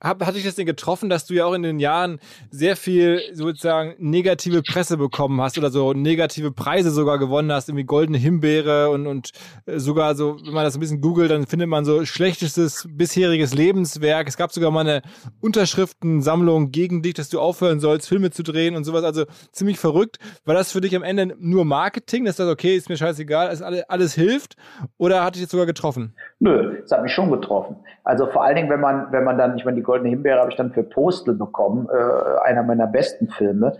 Hat, hat dich das denn getroffen, dass du ja auch in den Jahren sehr viel sozusagen negative Presse bekommen hast oder so negative Preise sogar gewonnen hast, irgendwie goldene Himbeere und, und äh, sogar so, wenn man das ein bisschen googelt, dann findet man so schlechtestes bisheriges Lebenswerk. Es gab sogar mal eine Unterschriftensammlung gegen dich, dass du aufhören sollst, Filme zu drehen und sowas. Also ziemlich verrückt. War das für dich am Ende nur Marketing, dass das okay, ist mir scheißegal, alles, alles hilft? Oder hat dich jetzt sogar getroffen? Nö, es hat mich schon getroffen. Also vor allen Dingen, wenn man, wenn man dann, ich meine, die Goldene Himbeere habe ich dann für Postel bekommen, äh, einer meiner besten Filme,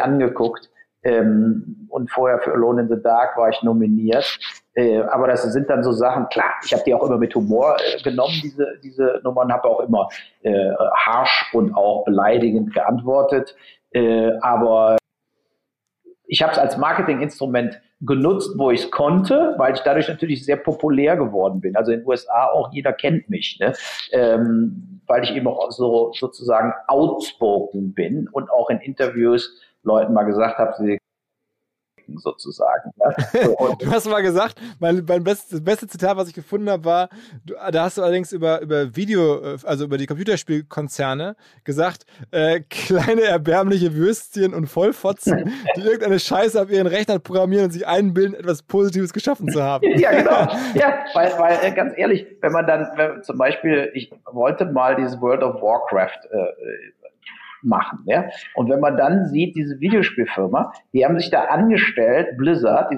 angeguckt. Ähm, und vorher für Alone in the Dark war ich nominiert. Äh, aber das sind dann so Sachen, klar, ich habe die auch immer mit Humor äh, genommen, diese, diese Nummern, habe auch immer äh, harsch und auch beleidigend geantwortet. Äh, aber ich habe es als Marketinginstrument genutzt, wo ich es konnte, weil ich dadurch natürlich sehr populär geworden bin. Also in den USA auch jeder kennt mich, ne? ähm, weil ich eben auch so sozusagen outspoken bin und auch in Interviews Leuten mal gesagt habe, sie Gedanken sozusagen. Ja. <laughs> du hast mal gesagt, mein, mein best, das beste Zitat, was ich gefunden habe, war, du, da hast du allerdings über, über Video, äh, also über die Computerspielkonzerne gesagt, äh, kleine erbärmliche Würstchen und Vollfotzen, <laughs> die irgendeine Scheiße auf ihren Rechnern programmieren und sich einbilden, etwas Positives geschaffen zu haben. <laughs> ja, genau. Ja, weil, weil äh, ganz ehrlich, wenn man dann wenn, zum Beispiel, ich wollte mal dieses World of Warcraft äh, machen. Ja? Und wenn man dann sieht, diese Videospielfirma, die haben sich da angestellt, Blizzard,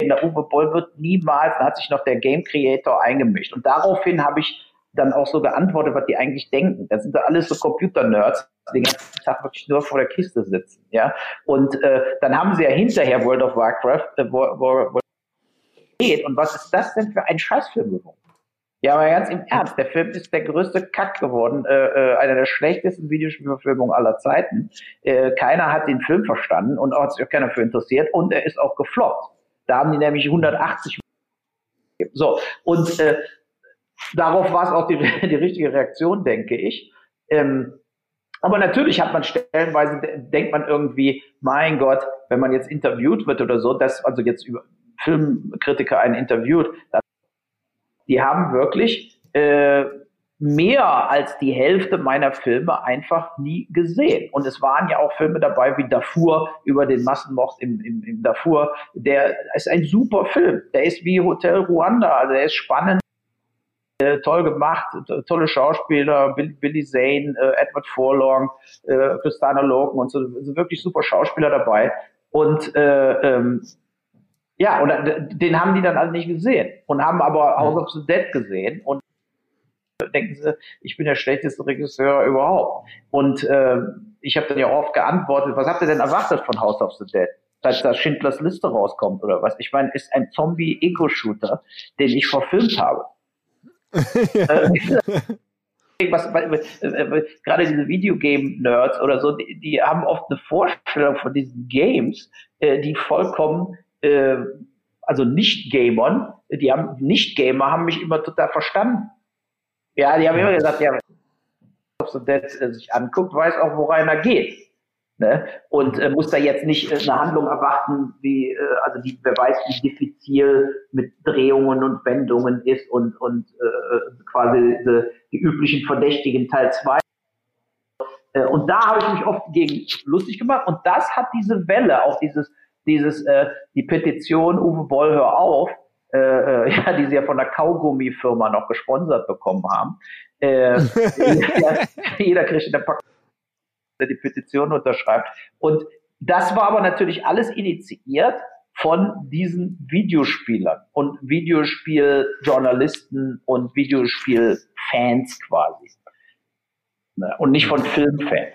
in der Uwe Boll wird niemals, da hat sich noch der Game Creator eingemischt. Und daraufhin habe ich dann auch so geantwortet, was die eigentlich denken. Das sind da alles so Computer-Nerds, die den ganzen Tag wirklich nur vor der Kiste sitzen. Ja? Und äh, dann haben sie ja hinterher World of Warcraft, äh, wo, wo, wo und was ist das denn für ein Scheißfilm geworden? Ja, aber ganz im Ernst, der Film ist der größte Kack geworden, äh, äh, einer der schlechtesten Videospielverfilmungen aller Zeiten. Äh, keiner hat den Film verstanden und auch hat sich auch keiner für interessiert und er ist auch gefloppt. Da haben die nämlich 180 so und äh, darauf war es auch die, <laughs> die richtige Reaktion, denke ich. Ähm, aber natürlich hat man stellenweise, denkt man irgendwie, mein Gott, wenn man jetzt interviewt wird oder so, dass also jetzt über Filmkritiker einen interviewt, die haben wirklich äh, mehr als die Hälfte meiner Filme einfach nie gesehen. Und es waren ja auch Filme dabei wie Darfur über den Massenmord im, im, im Darfur. Der ist ein super Film. Der ist wie Hotel Ruanda. Also der ist spannend, äh, toll gemacht, tolle Schauspieler, Bill, Billy Zane, äh, Edward Forlong, äh, Christina Logan und so, so wirklich super Schauspieler dabei. Und äh, ähm, ja, und äh, den haben die dann alle nicht gesehen und haben aber House of the Dead gesehen und denken sie, ich bin der schlechteste Regisseur überhaupt. Und äh, ich habe dann ja oft geantwortet, was habt ihr denn erwartet von House of the Dead? Dass da Schindlers Liste rauskommt oder was? Ich meine, ist ein Zombie-Ego-Shooter, den ich verfilmt habe. <laughs> was, äh, gerade diese Videogame-Nerds oder so, die, die, haben oft eine Vorstellung von diesen Games, äh, die vollkommen, äh, also Nicht-Gamern, die haben Nicht-Gamer haben mich immer total verstanden. Ja, die haben immer gesagt, ja, Dead äh, sich anguckt, weiß auch, woran er geht. Ne? Und äh, muss da jetzt nicht äh, eine Handlung erwarten, wie, äh, also die, wer weiß, wie diffizil mit Drehungen und Wendungen ist und, und äh, quasi die, die üblichen Verdächtigen Teil 2. Äh, und da habe ich mich oft gegen lustig gemacht. Und das hat diese Welle, auch dieses, dieses, äh, die Petition Uwe Boll, hör auf, äh, äh <laughs> ja, die sie ja von der Kaugummi-Firma noch gesponsert bekommen haben. Äh, jeder, <laughs> jeder kriegt Packung der die Petition unterschreibt. Und das war aber natürlich alles initiiert von diesen Videospielern und Videospieljournalisten und Videospielfans quasi. Ne, und nicht von Filmfans.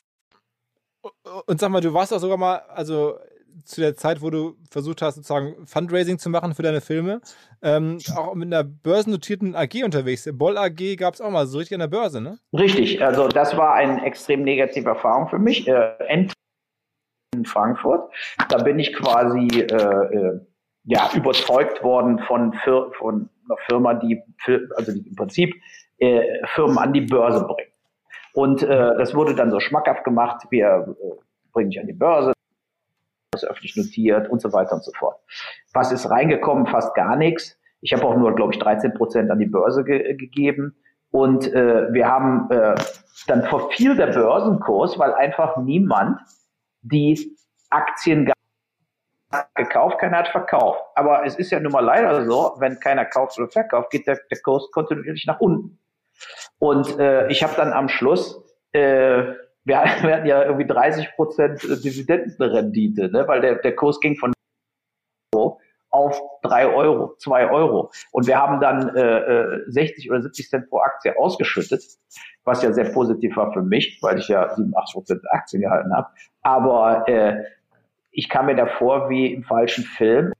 Und sag mal, du warst auch sogar mal, also zu der Zeit, wo du versucht hast, sozusagen Fundraising zu machen für deine Filme, ähm, auch mit einer börsennotierten AG unterwegs. Boll AG gab es auch mal so richtig an der Börse, ne? Richtig, also das war eine extrem negative Erfahrung für mich. Äh, in Frankfurt. Da bin ich quasi äh, äh, ja, überzeugt worden von, von einer Firma, die, also die im Prinzip äh, Firmen an die Börse bringt. Und äh, das wurde dann so schmackhaft gemacht, wir äh, bringen dich an die Börse, das öffentlich notiert und so weiter und so fort. Was ist reingekommen? Fast gar nichts. Ich habe auch nur, glaube ich, 13 Prozent an die Börse ge gegeben. Und äh, wir haben äh, dann verfiel der Börsenkurs, weil einfach niemand die Aktien gekauft, keiner hat verkauft. Aber es ist ja nun mal leider so, wenn keiner kauft oder verkauft, geht der, der Kurs kontinuierlich nach unten. Und äh, ich habe dann am Schluss, äh, wir, <laughs> hatten ja irgendwie 30 Prozent Dividendenrendite, ne? weil der, der Kurs ging von auf drei Euro, zwei Euro. Und wir haben dann äh, 60 äh, oder 70 Cent pro Aktie ausgeschüttet, was ja sehr positiv war für mich, weil ich ja 87 Prozent Aktien gehalten habe. Aber äh, ich kam mir davor wie im falschen Film,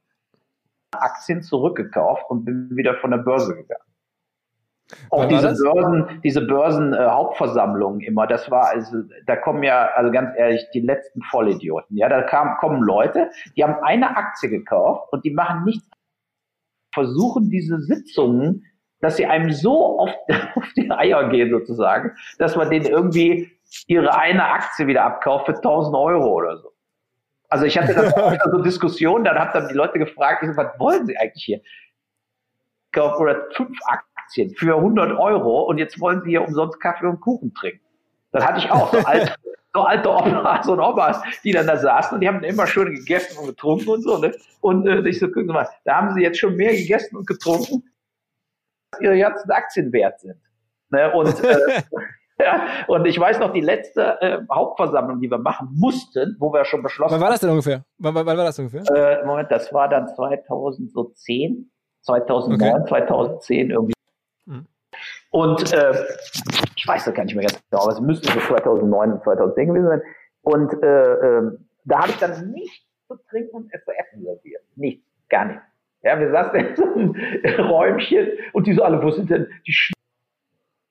Aktien zurückgekauft und bin wieder von der Börse gegangen. Auch diese Börsen, diese Börsen äh, Hauptversammlungen immer, das war also, da kommen ja, also ganz ehrlich, die letzten Vollidioten. Ja, da kam, kommen Leute, die haben eine Aktie gekauft und die machen nichts, versuchen diese Sitzungen, dass sie einem so oft <laughs> auf die Eier gehen sozusagen, dass man denen irgendwie ihre eine Aktie wieder abkauft für 1000 Euro oder so. Also ich hatte dann <laughs> auch so Diskussionen, dann habe dann die Leute gefragt, was wollen sie eigentlich hier? Oder fünf Aktien für 100 Euro und jetzt wollen sie hier umsonst Kaffee und Kuchen trinken. Das hatte ich auch, so alte, so alte Omas und Omas, die dann da saßen und die haben immer schön gegessen und getrunken und so. Ne? Und äh, ich so, gucken Sie mal, da haben sie jetzt schon mehr gegessen und getrunken, als ihre ganzen Aktien wert sind. Ne? Und äh, <laughs> Ja, und ich weiß noch, die letzte äh, Hauptversammlung, die wir machen mussten, wo wir schon beschlossen haben. Wann war das denn ungefähr? Wann, wann war das ungefähr? Äh, Moment, das war dann 2010, 2009, okay. 2010 irgendwie. Mhm. Und äh, ich weiß das gar nicht mehr ganz genau, aber es müsste so 2009 und 2010 gewesen sein. Und äh, äh, da habe ich dann nichts zu trinken und zu essen serviert. Nichts, gar nichts. Ja, wir saßen in so einem <laughs> Räumchen und die so alle, wo sind denn die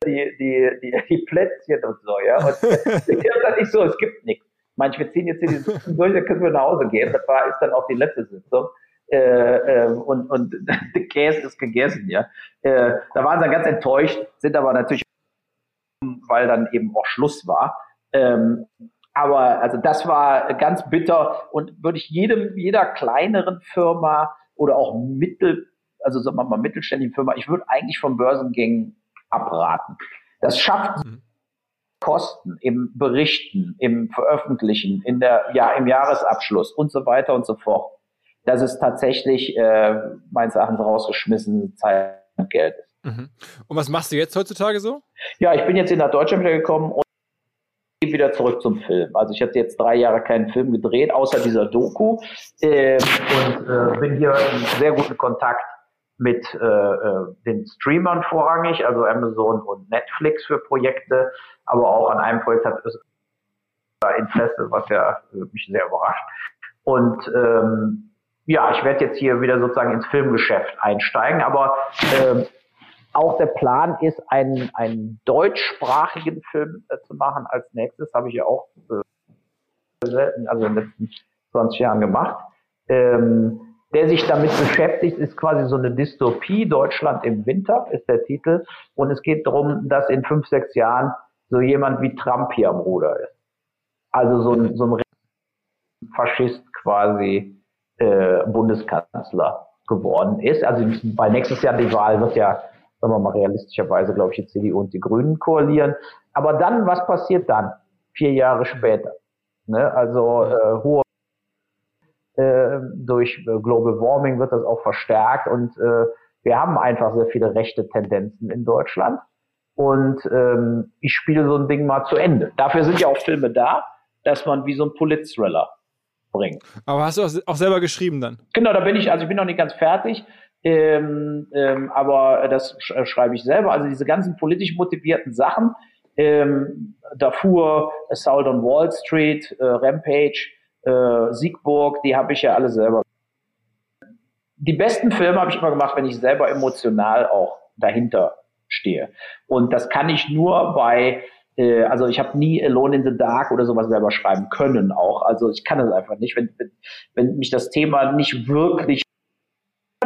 die, die, die, die Plätzchen und so, ja. Und <laughs> ich habe dann nicht so, es gibt nichts. Manche, wir ziehen jetzt hier die Sitzung durch, dann können wir nach Hause gehen. Das war, ist dann auch die letzte Sitzung. Äh, äh, und, und der <laughs> Käse ist gegessen, ja. Äh, da waren sie dann ganz enttäuscht, sind aber natürlich, weil dann eben auch Schluss war. Ähm, aber also das war ganz bitter und würde ich jedem, jeder kleineren Firma oder auch mittel, also sagen wir mal mittelständigen Firma, ich würde eigentlich vom Börsengängen abraten. Das schafft mhm. Kosten im Berichten, im Veröffentlichen, in der, ja, im Jahresabschluss und so weiter und so fort. Das ist tatsächlich äh, meines Erachtens rausgeschmissen Zeit und Geld ist. Mhm. Und was machst du jetzt heutzutage so? Ja, ich bin jetzt in nach Deutschland wieder gekommen und wieder zurück zum Film. Also ich hatte jetzt drei Jahre keinen Film gedreht, außer dieser Doku äh, und äh, bin hier in sehr guten Kontakt mit äh, äh, den Streamern vorrangig, also Amazon und Netflix für Projekte, aber auch an einem Projekt hat es Interesse, was ja äh, mich sehr überrascht. Und ähm, ja, ich werde jetzt hier wieder sozusagen ins Filmgeschäft einsteigen, aber ähm, auch der Plan ist, einen, einen deutschsprachigen Film äh, zu machen als nächstes, habe ich ja auch äh, selten, also in den letzten 20 Jahren gemacht. Ähm, der sich damit beschäftigt, ist quasi so eine Dystopie. Deutschland im Winter ist der Titel. Und es geht darum, dass in fünf, sechs Jahren so jemand wie Trump hier am Ruder ist. Also so ein, so ein Faschist quasi äh, Bundeskanzler geworden ist. Also bei nächstes Jahr die Wahl wird ja, sagen wir mal realistischerweise, glaube ich, die CDU und die Grünen koalieren. Aber dann, was passiert dann? Vier Jahre später. Ne? Also äh, hohe äh, durch äh, Global Warming wird das auch verstärkt und äh, wir haben einfach sehr viele rechte Tendenzen in Deutschland. Und ähm, ich spiele so ein Ding mal zu Ende. Dafür sind ja auch Filme da, dass man wie so ein Polit-Thriller bringt. Aber hast du auch selber geschrieben dann? Genau, da bin ich, also ich bin noch nicht ganz fertig, ähm, ähm, aber das sch äh, schreibe ich selber. Also diese ganzen politisch motivierten Sachen, ähm, Darfur, Assault on Wall Street, äh, Rampage, äh, Siegburg, die habe ich ja alle selber. Die besten Filme habe ich immer gemacht, wenn ich selber emotional auch dahinter stehe. Und das kann ich nur bei, äh, also ich habe nie Alone in the Dark oder sowas selber schreiben können auch. Also ich kann das einfach nicht. Wenn, wenn, wenn mich das Thema nicht wirklich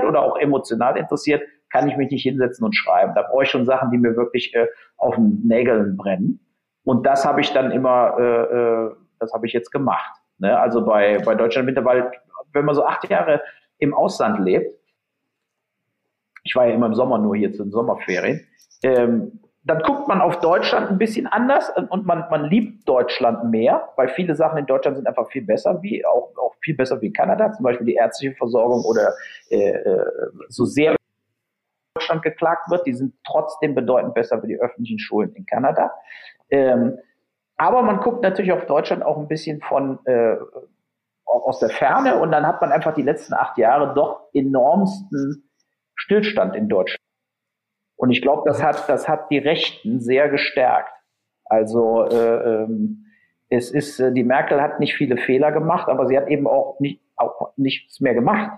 oder auch emotional interessiert, kann ich mich nicht hinsetzen und schreiben. Da brauche ich schon Sachen, die mir wirklich äh, auf den Nägeln brennen. Und das habe ich dann immer, äh, äh, das habe ich jetzt gemacht. Ne? Also bei, bei Deutschland Winter, weil wenn man so acht Jahre im Ausland lebt, ich war ja immer im Sommer nur hier zu den Sommerferien, ähm, dann guckt man auf Deutschland ein bisschen anders und man, man liebt Deutschland mehr, weil viele Sachen in Deutschland sind einfach viel besser, wie auch, auch viel besser wie in Kanada, zum Beispiel die ärztliche Versorgung oder äh, äh so sehr Deutschland geklagt wird, die sind trotzdem bedeutend besser für die öffentlichen Schulen in Kanada. Ähm, aber man guckt natürlich auf Deutschland auch ein bisschen von äh, aus der Ferne und dann hat man einfach die letzten acht Jahre doch enormsten Stillstand in Deutschland. Und ich glaube, das hat, das hat die Rechten sehr gestärkt. Also äh, ähm, es ist, äh, die Merkel hat nicht viele Fehler gemacht, aber sie hat eben auch, nicht, auch nichts mehr gemacht.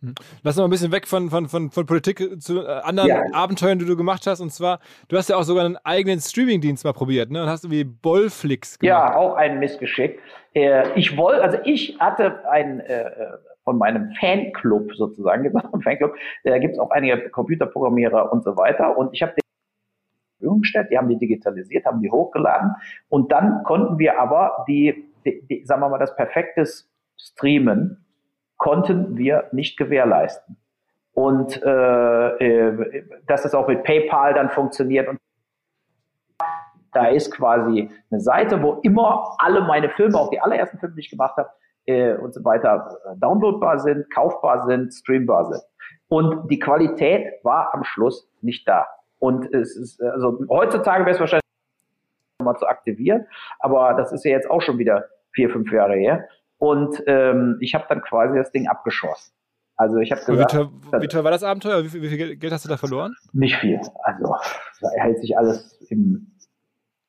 Hm. Lass uns mal ein bisschen weg von, von, von, von Politik zu äh, anderen ja. Abenteuern, die du gemacht hast. Und zwar, du hast ja auch sogar einen eigenen Streamingdienst mal probiert, ne? Und hast irgendwie Bollflix gemacht. Ja, auch ein Missgeschick. Äh, ich wollte, also ich hatte einen äh, von meinem Fanclub sozusagen <laughs> gesagt, Fanclub, da gibt es auch einige Computerprogrammierer und so weiter. Und ich habe Verfügung gestellt, die haben die digitalisiert, haben die hochgeladen. Und dann konnten wir aber die, die, die sagen wir mal, das perfektes streamen, konnten wir nicht gewährleisten. Und äh, äh, dass es auch mit PayPal dann funktioniert. Und da ist quasi eine Seite, wo immer alle meine Filme, auch die allerersten Filme, die ich gemacht habe, äh, und so weiter, äh, downloadbar sind, kaufbar sind, streambar sind. Und die Qualität war am Schluss nicht da. Und es ist, also heutzutage wäre es wahrscheinlich mal zu aktivieren, aber das ist ja jetzt auch schon wieder vier, fünf Jahre her. Und ähm, ich habe dann quasi das Ding abgeschossen. Also ich habe gesagt, wie teuer, wie teuer war das Abenteuer? Wie viel, wie viel, Geld hast du da verloren? Nicht viel. Also da hält sich alles im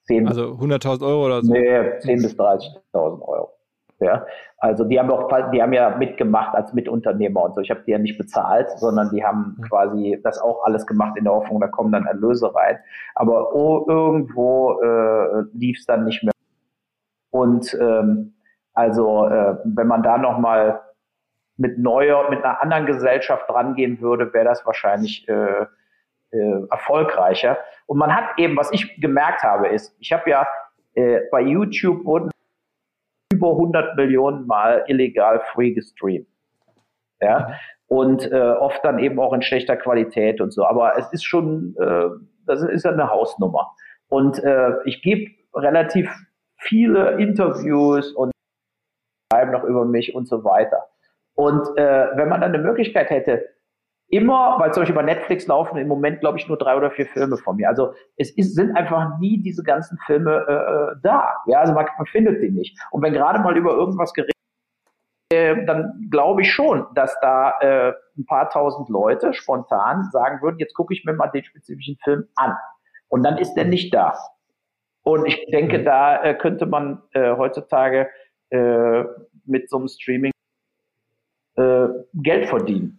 10 Also 100.000 Euro oder so? Nee, 10 bis 30.000 Euro. Ja, also die haben auch, die haben ja mitgemacht als Mitunternehmer und so. Ich habe die ja nicht bezahlt, sondern die haben mhm. quasi das auch alles gemacht in der Hoffnung, da kommen dann Erlöse rein. Aber oh, irgendwo äh, lief es dann nicht mehr. Und ähm, also äh, wenn man da noch mal mit neuer, mit einer anderen Gesellschaft rangehen würde, wäre das wahrscheinlich äh, äh, erfolgreicher. Und man hat eben, was ich gemerkt habe, ist, ich habe ja äh, bei YouTube wurden über 100 Millionen Mal illegal free gestreamt. Ja, und äh, oft dann eben auch in schlechter Qualität und so. Aber es ist schon, äh, das ist ja eine Hausnummer. Und äh, ich gebe relativ viele Interviews und schreiben noch über mich und so weiter. Und äh, wenn man dann eine Möglichkeit hätte, immer, weil zum Beispiel bei Netflix laufen im Moment, glaube ich, nur drei oder vier Filme von mir. Also es ist, sind einfach nie diese ganzen Filme äh, äh, da. Ja, also man, man findet die nicht. Und wenn gerade mal über irgendwas geredet äh, dann glaube ich schon, dass da äh, ein paar tausend Leute spontan sagen würden, jetzt gucke ich mir mal den spezifischen Film an. Und dann ist der nicht da. Und ich denke, da äh, könnte man äh, heutzutage äh, mit so einem Streaming äh, Geld verdienen.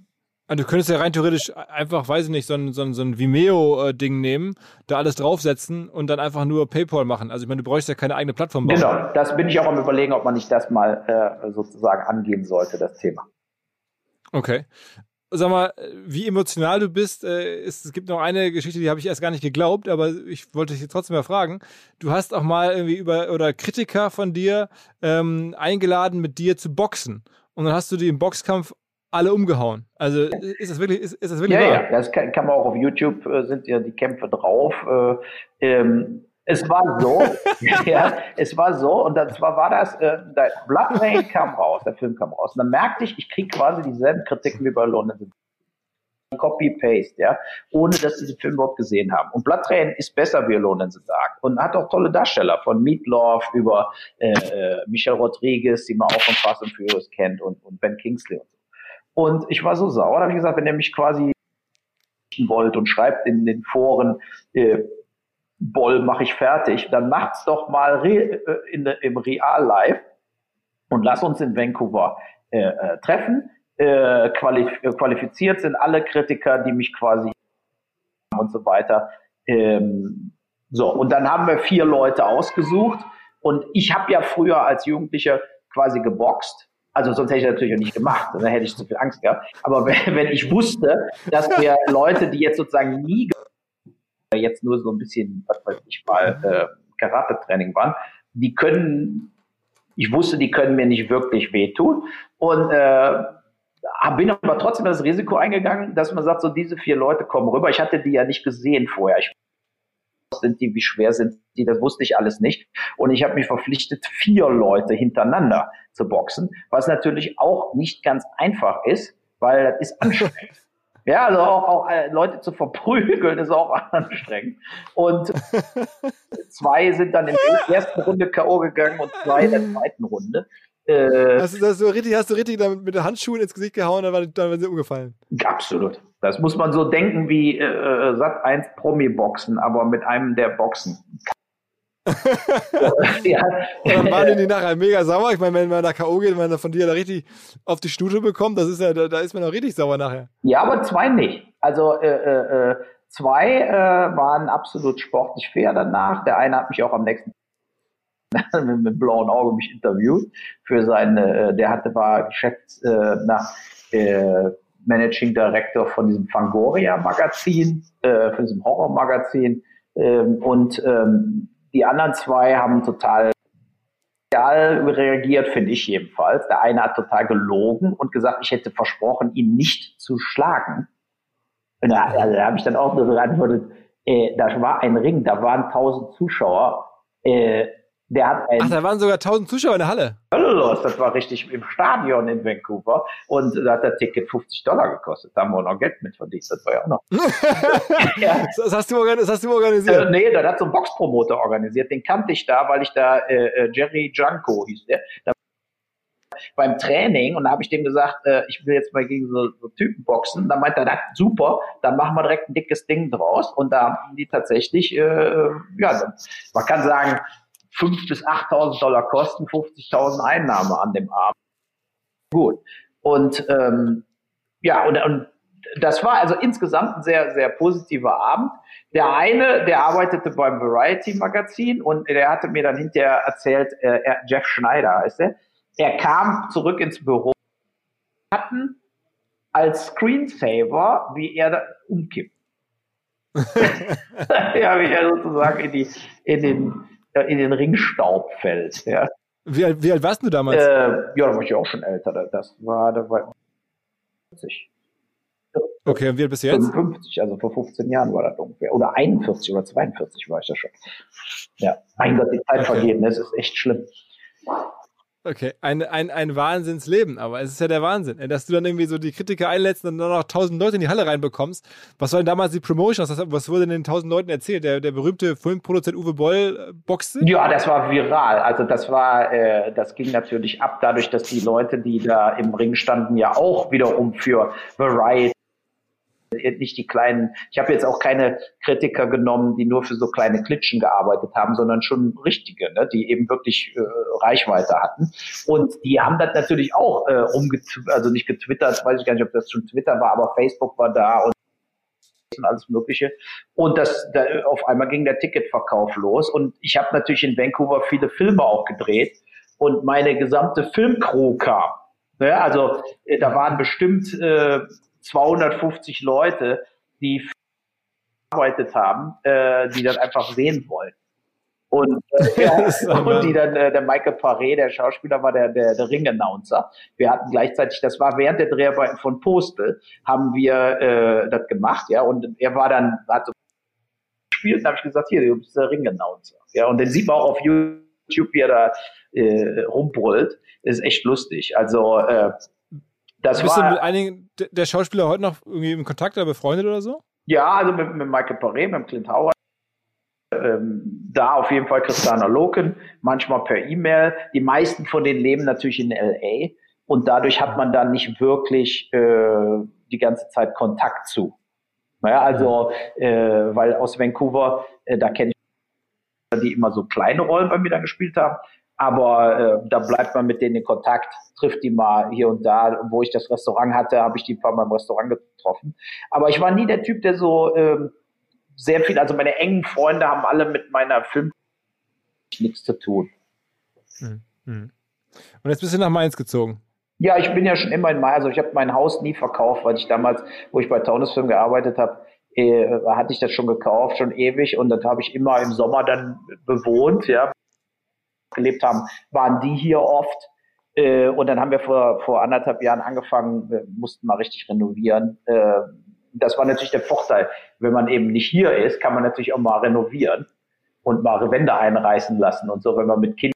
Ah, du könntest ja rein theoretisch einfach, weiß ich nicht, so ein, so ein, so ein Vimeo-Ding nehmen, da alles draufsetzen und dann einfach nur PayPal machen. Also ich meine, du bräuchst ja keine eigene Plattform bauen. Genau, das bin ich auch am überlegen, ob man nicht das mal äh, sozusagen angehen sollte, das Thema. Okay. Sag mal, wie emotional du bist, äh, ist, es gibt noch eine Geschichte, die habe ich erst gar nicht geglaubt, aber ich wollte dich trotzdem mal fragen. Du hast auch mal irgendwie über oder Kritiker von dir ähm, eingeladen, mit dir zu boxen. Und dann hast du die im Boxkampf alle umgehauen. Also ist das wirklich, ist, ist das wirklich ja, wahr? Ja, das kann, kann, man auch auf YouTube, äh, sind ja die Kämpfe drauf. Äh, ähm, es war so, <laughs> <laughs> ja, es war so, und dann zwar war das, äh, Blood Rain kam raus, der Film kam raus, und dann merkte ich, ich kriege quasi dieselben Kritiken wie bei London. Copy-Paste, ja, ohne dass sie den Film überhaupt gesehen haben. Und Blood Rain ist besser, wie Alone in the Dark. Und hat auch tolle Darsteller, von Meatloaf über äh, äh Michelle Rodriguez, die man auch von Fast and Furious kennt, und, und Ben Kingsley und so. Und ich war so sauer, da habe ich gesagt, wenn ihr mich quasi wollt und schreibt in den Foren, äh, Boll mache ich fertig, dann macht's doch mal re, äh, in, im Real Live und lass uns in Vancouver äh, äh, treffen. Äh, qualif äh, qualifiziert sind alle Kritiker, die mich quasi und so weiter. Ähm, so, und dann haben wir vier Leute ausgesucht und ich habe ja früher als Jugendlicher quasi geboxt also sonst hätte ich das natürlich auch nicht gemacht, dann hätte ich zu viel Angst gehabt. Aber <laughs> wenn, wenn ich wusste, dass wir <laughs> Leute, die jetzt sozusagen nie jetzt nur so ein bisschen, was weiß ich mal, äh, Karate-Training waren, die können, ich wusste, die können mir nicht wirklich wehtun. Und äh, bin aber trotzdem das Risiko eingegangen, dass man sagt, so diese vier Leute kommen rüber. Ich hatte die ja nicht gesehen vorher. Ich sind die, wie schwer sind die, das wusste ich alles nicht. Und ich habe mich verpflichtet, vier Leute hintereinander zu boxen, was natürlich auch nicht ganz einfach ist, weil das ist anstrengend. <laughs> Ja, also auch, auch äh, Leute zu verprügeln ist auch <laughs> anstrengend. Und <laughs> zwei sind dann in der ersten Runde K.O. gegangen und zwei in der zweiten Runde. Äh, hast, du, hast, du richtig, hast du richtig damit mit den Handschuhen ins Gesicht gehauen, dann, war, dann waren sie umgefallen. Absolut. Das muss man so denken wie äh, äh Sat 1 Promi-Boxen, aber mit einem der Boxen. <laughs> ja. dann waren die nachher mega sauer. Ich meine, wenn man da K.O. geht, wenn man von dir da richtig auf die Stute bekommt, das ist ja, da, da ist man auch richtig sauer nachher. Ja, aber zwei nicht. Also äh, äh, äh zwei äh, waren absolut sportlich fair danach. Der eine hat mich auch am nächsten <laughs> mit, mit blauen Augen mich interviewt für seine, äh, der hatte war Geschäfts äh, nach äh, Managing Director von diesem Fangoria Magazin, äh, von diesem Horror Magazin ähm, und ähm, die anderen zwei haben total reagiert, finde ich jedenfalls. Der eine hat total gelogen und gesagt, ich hätte versprochen, ihn nicht zu schlagen. Und da, also, da habe ich dann auch nur geantwortet, äh, da war ein Ring, da waren 1000 Zuschauer. Äh, der hat ein Ach, da waren sogar 1000 Zuschauer in der Halle. Hölle los, das war richtig im Stadion in Vancouver und da hat das Ticket 50 Dollar gekostet. Da haben wir noch Geld mit verdient, das war ja auch noch. <laughs> ja. Das, hast du, das hast du organisiert? Äh, nee, das hat so ein Boxpromoter organisiert, den kannte ich da, weil ich da, äh, äh Jerry Junko hieß der, da beim Training und da habe ich dem gesagt, äh, ich will jetzt mal gegen so, so Typen boxen. Dann meinte er, das, super, dann machen wir direkt ein dickes Ding draus. Und da haben die tatsächlich, äh, ja, man kann sagen, 5.000 bis 8.000 Dollar Kosten, 50.000 Einnahme an dem Abend. Gut. Und ähm, ja, und, und das war also insgesamt ein sehr, sehr positiver Abend. Der eine, der arbeitete beim Variety Magazin und der hatte mir dann hinterher erzählt, äh, Jeff Schneider heißt er, er kam zurück ins Büro, hatten als Screensaver, wie er da umkippt. <laughs> <laughs> ja, wie er sozusagen in, die, in, den, in den Ringstaub fällt. Ja. Wie, alt, wie alt warst du damals? Äh, ja, da war ich auch schon älter. Das war, da war 40. Okay, und wie alt bist du jetzt? 55, also vor 15 Jahren war das ungefähr. Oder 41 oder 42 war ich da schon. Ja, mein Gott, die Zeit okay. vergeht, das ist echt schlimm. Okay, ein, ein, ein Wahnsinnsleben, aber es ist ja der Wahnsinn, dass du dann irgendwie so die Kritiker einlädst und dann noch tausend Leute in die Halle reinbekommst. Was war denn damals die Promotion? Was, wurde denn den tausend Leuten erzählt? Der, der berühmte Filmproduzent Uwe Boll äh, boxte? Ja, das war viral. Also das war, äh, das ging natürlich ab, dadurch, dass die Leute, die da im Ring standen, ja auch wiederum für Variety nicht die kleinen, ich habe jetzt auch keine Kritiker genommen, die nur für so kleine Klitschen gearbeitet haben, sondern schon richtige, ne, die eben wirklich äh, Reichweite hatten. Und die haben das natürlich auch äh, umgetwittert, also nicht getwittert, weiß ich gar nicht, ob das schon Twitter war, aber Facebook war da und und alles Mögliche. Und das, da, auf einmal ging der Ticketverkauf los. Und ich habe natürlich in Vancouver viele Filme auch gedreht und meine gesamte Filmcrew kam. Ja, also äh, da waren bestimmt äh, 250 Leute, die gearbeitet haben, äh, die dann einfach sehen wollen. Und, äh, <laughs> ja, und die dann, äh, der Michael Paré, der Schauspieler, war der, der, der Ring-Announcer. Wir hatten gleichzeitig, das war während der Dreharbeiten von Postel, haben wir äh, das gemacht, ja, und er war dann, hat so gespielt, und habe ich gesagt, hier, du bist der Ring-Announcer. Ja, und den sieht man auch auf YouTube, wie er da äh, rumbrüllt. ist echt lustig. Also äh, das Bist war, du mit einigen der Schauspieler heute noch irgendwie im Kontakt oder befreundet oder so? Ja, also mit, mit Michael Paré, mit Clint Howard. Ähm, da auf jeden Fall Christiana Loken, manchmal per E-Mail. Die meisten von denen leben natürlich in LA und dadurch hat man dann nicht wirklich äh, die ganze Zeit Kontakt zu. Naja, also, äh, weil aus Vancouver, äh, da kenne ich die immer so kleine Rollen bei mir dann gespielt haben. Aber äh, da bleibt man mit denen in Kontakt, trifft die mal hier und da. Wo ich das Restaurant hatte, habe ich die ein paar Mal im Restaurant getroffen. Aber ich war nie der Typ, der so ähm, sehr viel, also meine engen Freunde haben alle mit meiner Film nichts zu tun. Hm, hm. Und jetzt bist du nach Mainz gezogen. Ja, ich bin ja schon immer in Mainz. Also ich habe mein Haus nie verkauft, weil ich damals, wo ich bei Taunus Film gearbeitet habe, äh, hatte ich das schon gekauft, schon ewig. Und das habe ich immer im Sommer dann bewohnt, ja gelebt haben, waren die hier oft. Äh, und dann haben wir vor, vor anderthalb Jahren angefangen, wir mussten mal richtig renovieren. Äh, das war natürlich der Vorteil. Wenn man eben nicht hier ist, kann man natürlich auch mal renovieren und mal Wände einreißen lassen und so. Wenn man mit Kindern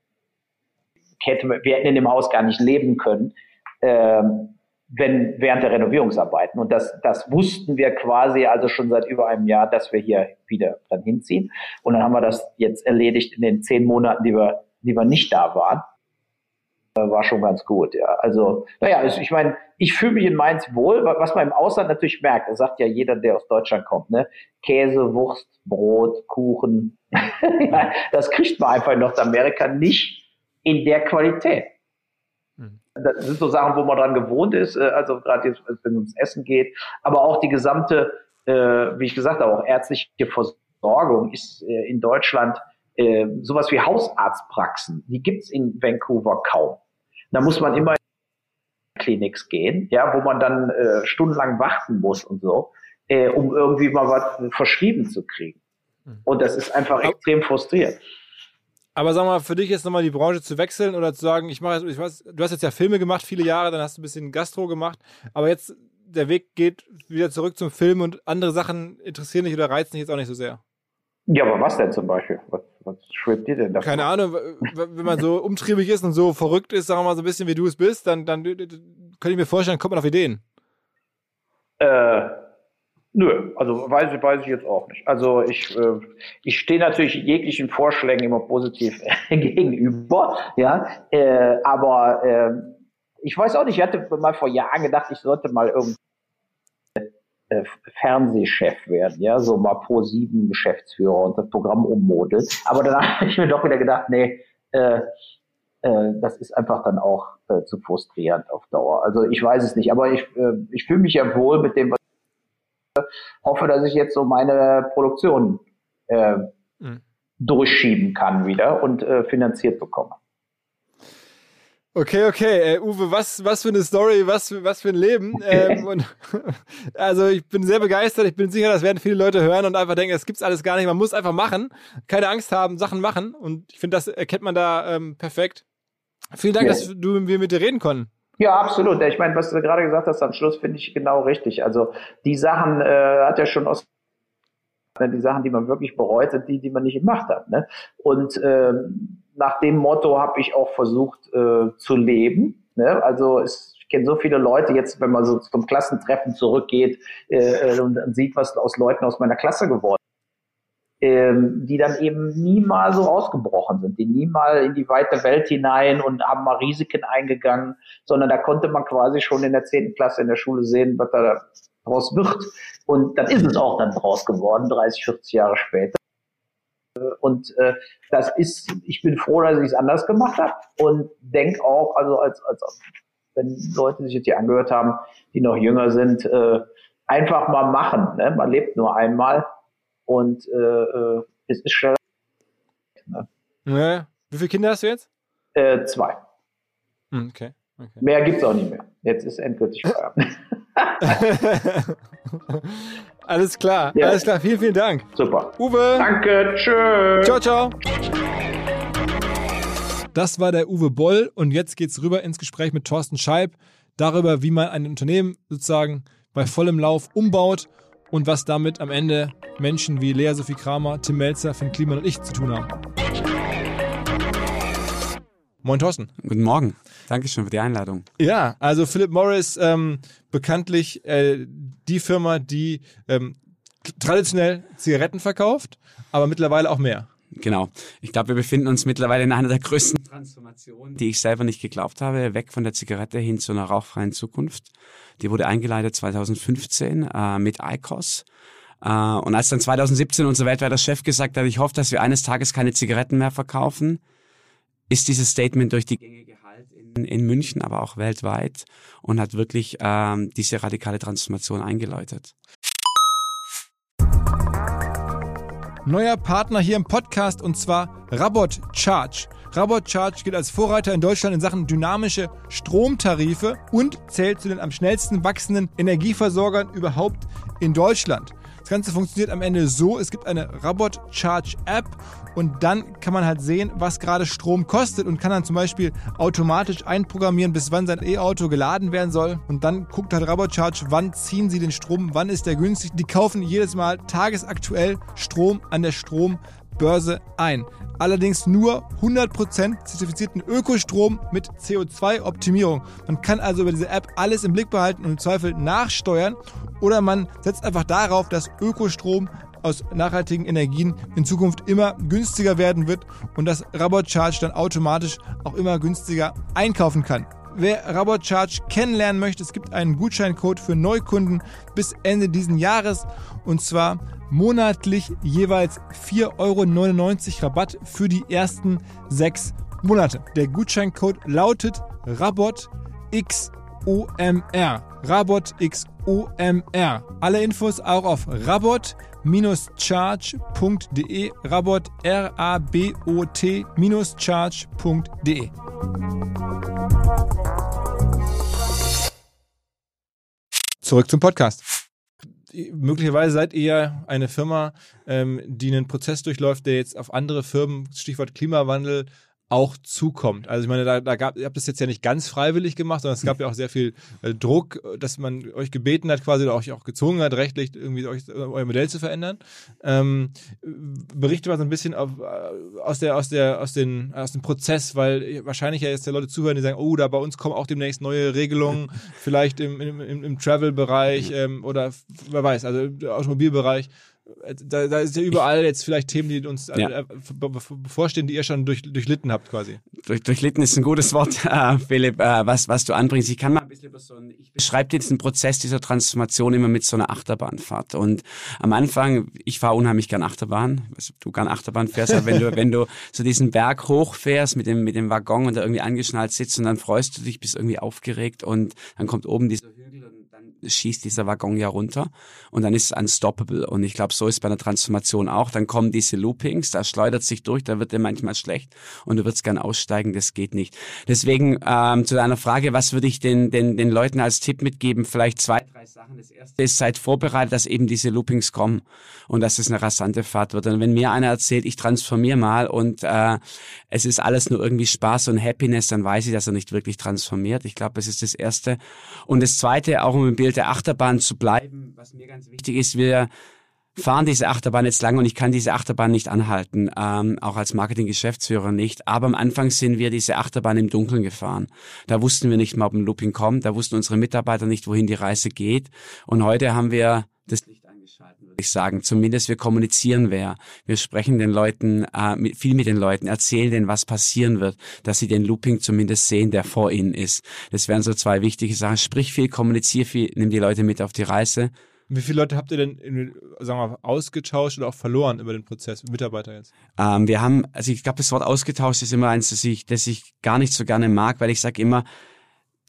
hätte, wir hätten in dem Haus gar nicht leben können, ähm, wenn während der Renovierungsarbeiten. Und das, das wussten wir quasi also schon seit über einem Jahr, dass wir hier wieder dran hinziehen. Und dann haben wir das jetzt erledigt in den zehn Monaten, die wir die wir nicht da waren, äh, war schon ganz gut, ja. Also, naja, also ich meine, ich fühle mich in Mainz wohl, was man im Ausland natürlich merkt, das sagt ja jeder, der aus Deutschland kommt, ne? Käse, Wurst, Brot, Kuchen. <laughs> ja, das kriegt man einfach in Nordamerika nicht in der Qualität. Hm. Das sind so Sachen, wo man dran gewohnt ist, äh, also gerade jetzt, wenn es ums Essen geht, aber auch die gesamte, äh, wie ich gesagt habe, auch ärztliche Versorgung ist in Deutschland äh, sowas wie Hausarztpraxen, die gibt's in Vancouver kaum. Da muss man immer in Kliniks gehen, ja, wo man dann äh, stundenlang warten muss und so, äh, um irgendwie mal was verschrieben zu kriegen. Hm. Und das ist einfach extrem frustrierend. Aber sag mal, für dich jetzt nochmal die Branche zu wechseln oder zu sagen, ich mache, ich weiß, du hast jetzt ja Filme gemacht, viele Jahre, dann hast du ein bisschen Gastro gemacht, aber jetzt der Weg geht wieder zurück zum Film und andere Sachen interessieren dich oder reizen dich jetzt auch nicht so sehr. Ja, aber was denn zum Beispiel? Was, schwebt dir denn da? Keine Ahnung, wenn man so umtriebig ist und so verrückt ist, sagen wir mal so ein bisschen wie du es bist, dann, dann könnte ich mir vorstellen, kommt man auf Ideen. Äh, nö, also weiß, ich, weiß ich jetzt auch nicht. Also ich, äh, ich stehe natürlich jeglichen Vorschlägen immer positiv <laughs> gegenüber, ja, äh, aber äh, ich weiß auch nicht, ich hatte mal vor Jahren gedacht, ich sollte mal irgendwie äh, Fernsehchef werden, ja, so mal pro sieben Geschäftsführer und das Programm ummodeln. Aber dann <laughs> habe ich mir doch wieder gedacht, nee, äh, äh, das ist einfach dann auch äh, zu frustrierend auf Dauer. Also ich weiß es nicht, aber ich, äh, ich fühle mich ja wohl mit dem, was ich hoffe, dass ich jetzt so meine Produktion äh, mhm. durchschieben kann wieder und äh, finanziert bekomme. Okay, okay. Äh, Uwe, was, was für eine Story, was, was für ein Leben. Ähm, und, <laughs> also ich bin sehr begeistert. Ich bin sicher, das werden viele Leute hören und einfach denken, das gibt's alles gar nicht. Man muss einfach machen, keine Angst haben, Sachen machen. Und ich finde, das erkennt man da ähm, perfekt. Vielen Dank, ja. dass du, wir mit dir reden konnten. Ja, absolut. Ich meine, was du gerade gesagt hast am Schluss, finde ich genau richtig. Also die Sachen äh, hat ja schon aus die Sachen, die man wirklich bereut, sind die, die man nicht gemacht hat. Ne? Und ähm, nach dem Motto habe ich auch versucht äh, zu leben. Ne? Also es, ich kenne so viele Leute jetzt, wenn man so zum Klassentreffen zurückgeht äh, äh und sieht, was aus Leuten aus meiner Klasse geworden ähm, die dann eben nie mal so ausgebrochen sind, die nie mal in die weite Welt hinein und haben mal Risiken eingegangen, sondern da konnte man quasi schon in der zehnten Klasse in der Schule sehen, was da draus wird. Und dann ist es auch dann draus geworden, 30, 40 Jahre später. Und äh, das ist, ich bin froh, dass ich es anders gemacht habe und denke auch, also als, als wenn Leute sich jetzt hier angehört haben, die noch jünger sind, äh, einfach mal machen. Ne? Man lebt nur einmal und äh, äh es ist schneller. Ne? Ja. Wie viele Kinder hast du jetzt? Äh, zwei. Hm, okay. okay. Mehr gibt's auch nicht mehr. Jetzt ist endgültig Feierabend. <laughs> <laughs> <laughs> Alles klar, ja. alles klar. Vielen, vielen Dank. Super. Uwe. Danke, tschüss. Ciao, ciao. Das war der Uwe Boll und jetzt geht's rüber ins Gespräch mit Thorsten Scheib darüber, wie man ein Unternehmen sozusagen bei vollem Lauf umbaut und was damit am Ende Menschen wie Lea Sophie Kramer, Tim Melzer, Finn Kliman und ich zu tun haben. Moin Thorsten. Guten Morgen. Dankeschön für die Einladung. Ja, also Philip Morris, ähm, bekanntlich äh, die Firma, die ähm, traditionell Zigaretten verkauft, aber mittlerweile auch mehr. Genau. Ich glaube, wir befinden uns mittlerweile in einer der größten Transformationen, die ich selber nicht geglaubt habe, weg von der Zigarette hin zu einer rauchfreien Zukunft. Die wurde eingeleitet 2015 äh, mit ICOS. Äh, und als dann 2017 unser weltweiter Chef gesagt hat, ich hoffe, dass wir eines Tages keine Zigaretten mehr verkaufen, ist dieses Statement durch die Gänge gehalten in, in München, aber auch weltweit und hat wirklich ähm, diese radikale Transformation eingeläutet. Neuer Partner hier im Podcast und zwar Rabot Charge. Rabot Charge gilt als Vorreiter in Deutschland in Sachen dynamische Stromtarife und zählt zu den am schnellsten wachsenden Energieversorgern überhaupt in Deutschland. Das Ganze funktioniert am Ende so, es gibt eine Rabot Charge App und dann kann man halt sehen, was gerade Strom kostet und kann dann zum Beispiel automatisch einprogrammieren, bis wann sein E-Auto geladen werden soll. Und dann guckt halt Robocharge, wann ziehen sie den Strom, wann ist der günstig. Die kaufen jedes Mal tagesaktuell Strom an der Strombörse ein. Allerdings nur 100% zertifizierten Ökostrom mit CO2-Optimierung. Man kann also über diese App alles im Blick behalten und im Zweifel nachsteuern oder man setzt einfach darauf, dass Ökostrom aus nachhaltigen Energien in Zukunft immer günstiger werden wird und dass Rabot Charge dann automatisch auch immer günstiger einkaufen kann. Wer Rabot Charge kennenlernen möchte, es gibt einen Gutscheincode für Neukunden bis Ende diesen Jahres und zwar monatlich jeweils 4,99 Euro Rabatt für die ersten sechs Monate. Der Gutscheincode lautet RabotXOMR. RabotXOMR. Alle Infos auch auf rabot charge.de rabot r a b o t charge.de Zurück zum Podcast. möglicherweise seid ihr eine Firma, ähm, die einen Prozess durchläuft, der jetzt auf andere Firmen, Stichwort Klimawandel, auch zukommt. Also ich meine, da, da gab, ihr habt das jetzt ja nicht ganz freiwillig gemacht, sondern es gab ja auch sehr viel äh, Druck, dass man euch gebeten hat, quasi oder euch auch gezwungen hat, rechtlich irgendwie euch, euer Modell zu verändern. Ähm, berichte mal so ein bisschen auf, äh, aus der, aus der, aus den, aus dem Prozess, weil wahrscheinlich ja jetzt der Leute zuhören, die sagen, oh, da bei uns kommen auch demnächst neue Regelungen, <laughs> vielleicht im, im, im, im Travel-Bereich ähm, oder wer weiß, also im Automobilbereich da, da ist ja überall jetzt vielleicht Themen, die uns ja. äh, bevorstehen, die ihr schon durch, durchlitten habt quasi. Durch, durchlitten ist ein gutes Wort, <laughs> äh, Philipp, äh, was, was du anbringst. Ich kann mal ein bisschen über so ein, ich beschreibe diesen Prozess dieser Transformation immer mit so einer Achterbahnfahrt. Und am Anfang, ich fahre unheimlich gern Achterbahn, also du gern Achterbahn fährst, aber wenn du, <laughs> wenn du so diesen Berg hochfährst mit dem, mit dem Waggon und da irgendwie angeschnallt sitzt und dann freust du dich, bist irgendwie aufgeregt und dann kommt oben dieser Hügel schießt dieser Waggon ja runter und dann ist es unstoppable. Und ich glaube, so ist bei einer Transformation auch. Dann kommen diese Loopings, da schleudert sich durch, da wird dir manchmal schlecht und du würdest gern aussteigen, das geht nicht. Deswegen ähm, zu deiner Frage, was würde ich den, den, den Leuten als Tipp mitgeben? Vielleicht zwei, drei Sachen. Das erste ist, seid vorbereitet, dass eben diese Loopings kommen und dass es eine rasante Fahrt wird. Und wenn mir einer erzählt, ich transformiere mal und äh, es ist alles nur irgendwie Spaß und Happiness, dann weiß ich, dass er nicht wirklich transformiert. Ich glaube, das ist das Erste. Und das Zweite, auch um im Bild der Achterbahn zu bleiben, was mir ganz wichtig ist, wir fahren diese Achterbahn jetzt lange und ich kann diese Achterbahn nicht anhalten, ähm, auch als Marketing-Geschäftsführer nicht. Aber am Anfang sind wir diese Achterbahn im Dunkeln gefahren. Da wussten wir nicht mal, ob ein Looping kommt, da wussten unsere Mitarbeiter nicht, wohin die Reise geht. Und heute haben wir das Licht würde ich sagen. Zumindest wir kommunizieren wer. Wir sprechen den Leuten, äh, mit, viel mit den Leuten, erzählen denen, was passieren wird, dass sie den Looping zumindest sehen, der vor ihnen ist. Das wären so zwei wichtige Sachen. Sprich viel, kommunizier viel, nimm die Leute mit auf die Reise wie viele Leute habt ihr denn sagen wir, mal, ausgetauscht oder auch verloren über den Prozess, Mitarbeiter jetzt? Ähm, wir haben, also ich glaube, das Wort ausgetauscht ist immer eins, das ich, das ich gar nicht so gerne mag, weil ich sage immer,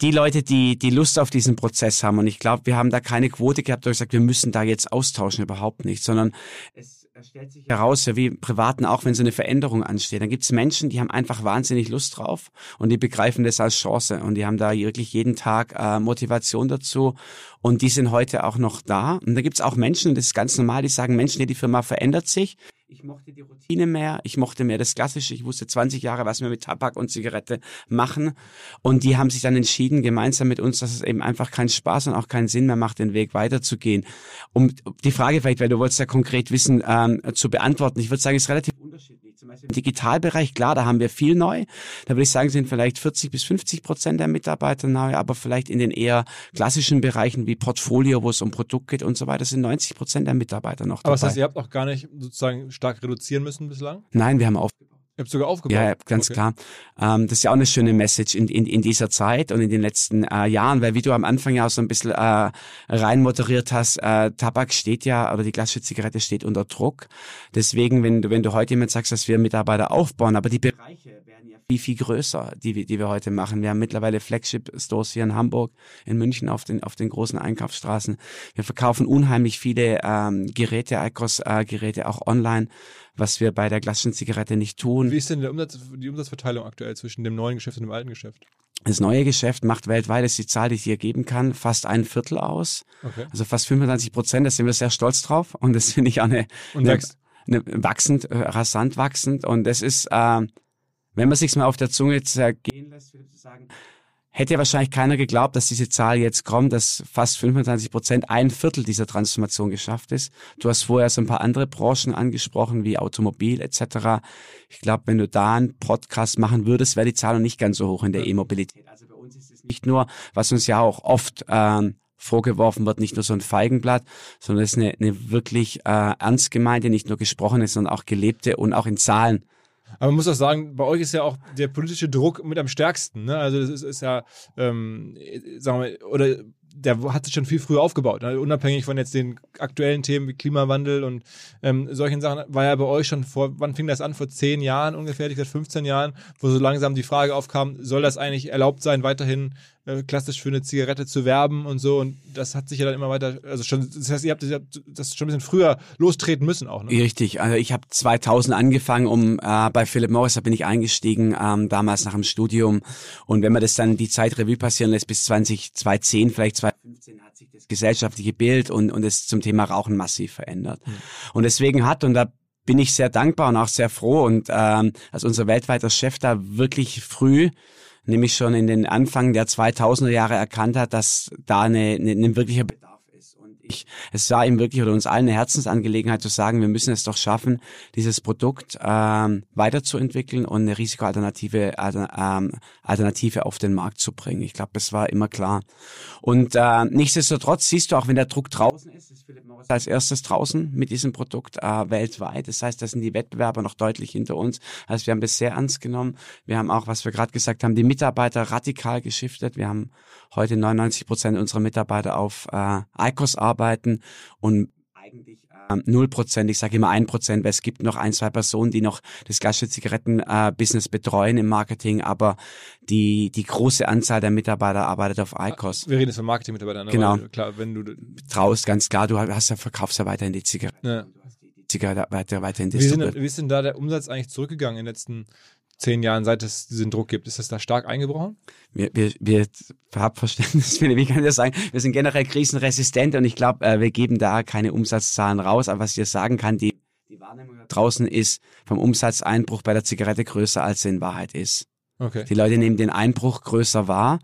die Leute, die, die Lust auf diesen Prozess haben, und ich glaube, wir haben da keine Quote gehabt, wo sage, wir müssen da jetzt austauschen, überhaupt nicht, sondern es stellt sich heraus, ja wie im Privaten auch, wenn so eine Veränderung ansteht, dann gibt es Menschen, die haben einfach wahnsinnig Lust drauf und die begreifen das als Chance. Und die haben da wirklich jeden Tag äh, Motivation dazu. Und die sind heute auch noch da. Und da gibt es auch Menschen, das ist ganz normal, die sagen, Menschen, die Firma verändert sich, ich mochte die Routine mehr, ich mochte mehr das Klassische. Ich wusste 20 Jahre, was wir mit Tabak und Zigarette machen. Und die haben sich dann entschieden, gemeinsam mit uns, dass es eben einfach keinen Spaß und auch keinen Sinn mehr macht, den Weg weiterzugehen. Um die Frage vielleicht, weil du wolltest ja konkret wissen, ähm, zu beantworten. Ich würde sagen, es ist relativ unterschiedlich. Zum Beispiel im Digitalbereich, klar, da haben wir viel neu. Da würde ich sagen, sind vielleicht 40 bis 50 Prozent der Mitarbeiter neu, aber vielleicht in den eher klassischen Bereichen wie Portfolio, wo es um Produkt geht und so weiter, sind 90 Prozent der Mitarbeiter noch dabei. Aber das heißt, ihr habt auch gar nicht sozusagen stark reduzieren müssen bislang? Nein, wir haben aufgebaut. Ihr habt sogar aufgebaut. Ja, ganz okay. klar. Ähm, das ist ja auch eine schöne Message in, in, in dieser Zeit und in den letzten äh, Jahren, weil wie du am Anfang ja auch so ein bisschen äh, rein moderiert hast, äh, Tabak steht ja, oder die klassische Zigarette steht unter Druck. Deswegen, wenn du, wenn du heute jemand sagst, dass wir Mitarbeiter aufbauen, aber die Bereiche werden ja viel, viel größer, die, die wir heute machen. Wir haben mittlerweile Flagship-Stores hier in Hamburg, in München auf den, auf den großen Einkaufsstraßen. Wir verkaufen unheimlich viele ähm, Geräte, ICOS-Geräte, äh, auch online was wir bei der klassischen Zigarette nicht tun. Wie ist denn Umsatz, die Umsatzverteilung aktuell zwischen dem neuen Geschäft und dem alten Geschäft? Das neue Geschäft macht weltweit, das ist die Zahl, die ich hier geben kann, fast ein Viertel aus. Okay. Also fast 25 Prozent, da sind wir sehr stolz drauf. Und das finde ich auch eine, und eine, eine wachsend, äh, rasant wachsend. Und das ist, äh, wenn man sich's mal auf der Zunge zergehen lässt, würde ich sagen, hätte wahrscheinlich keiner geglaubt, dass diese Zahl jetzt kommt, dass fast 25 Prozent, ein Viertel dieser Transformation geschafft ist. Du hast vorher so ein paar andere Branchen angesprochen, wie Automobil etc. Ich glaube, wenn du da einen Podcast machen würdest, wäre die Zahl noch nicht ganz so hoch in der E-Mobilität. Also bei uns ist es nicht nur, was uns ja auch oft ähm, vorgeworfen wird, nicht nur so ein Feigenblatt, sondern es ist eine, eine wirklich äh, ernst gemeinte, nicht nur gesprochene, sondern auch gelebte und auch in Zahlen aber man muss auch sagen, bei euch ist ja auch der politische Druck mit am stärksten. Ne? Also das ist, ist ja, ähm, sagen wir, oder der hat sich schon viel früher aufgebaut. Ne? Unabhängig von jetzt den aktuellen Themen wie Klimawandel und ähm, solchen Sachen, war ja bei euch schon vor, wann fing das an? Vor zehn Jahren ungefähr, ich glaube 15 Jahren, wo so langsam die Frage aufkam, soll das eigentlich erlaubt sein, weiterhin äh, klassisch für eine Zigarette zu werben und so. Und das hat sich ja dann immer weiter, also schon, das heißt, ihr habt, ihr habt das schon ein bisschen früher lostreten müssen auch, ne? Richtig, also ich habe 2000 angefangen, um äh, bei Philip Morris, da bin ich eingestiegen, ähm, damals nach dem Studium. Und wenn man das dann die Zeit Revue passieren lässt, bis 20, 2010, vielleicht 2015 hat sich das gesellschaftliche Bild und, und es zum Thema Rauchen massiv verändert. Mhm. Und deswegen hat, und da bin ich sehr dankbar und auch sehr froh und ähm, als unser weltweiter Chef da wirklich früh nämlich schon in den Anfang der 2000er Jahre erkannt hat, dass da eine, eine, eine wirkliche Bedarf ist. Und ich, es war ihm wirklich oder uns allen eine Herzensangelegenheit zu sagen, wir müssen es doch schaffen, dieses Produkt ähm, weiterzuentwickeln und eine Risikoalternative ähm, Alternative auf den Markt zu bringen. Ich glaube, das war immer klar. Und äh, nichtsdestotrotz siehst du auch, wenn der Druck draußen ist, ist Philipp als erstes draußen mit diesem Produkt äh, weltweit. Das heißt, da sind die Wettbewerber noch deutlich hinter uns. Also wir haben das sehr ernst genommen. Wir haben auch, was wir gerade gesagt haben, die Mitarbeiter radikal geschiftet. Wir haben heute 99 Prozent unserer Mitarbeiter auf äh, ICOS arbeiten und eigentlich null Prozent, ich sage immer ein Prozent, weil es gibt noch ein, zwei Personen, die noch das klassische Zigaretten-Business äh, betreuen im Marketing, aber die, die große Anzahl der Mitarbeiter arbeitet auf ICOS. Wir reden jetzt von Marketing-Mitarbeitern. Genau. Klar, wenn du traust, ganz klar, du hast ja, verkaufst ja weiterhin die Zigaretten. Ja. Zigarette weiter, weiterhin wie, sind, wie ist denn da der Umsatz eigentlich zurückgegangen in den letzten zehn Jahren, seit es diesen Druck gibt? Ist das da stark eingebrochen? Wir, wir, wir haben Verständnis, wie kann ich das sagen? Wir sind generell krisenresistent und ich glaube, äh, wir geben da keine Umsatzzahlen raus. Aber was ich sagen kann, die, die Wahrnehmung draußen ist vom Umsatzeinbruch bei der Zigarette größer, als sie in Wahrheit ist. Okay. Die Leute nehmen den Einbruch größer wahr.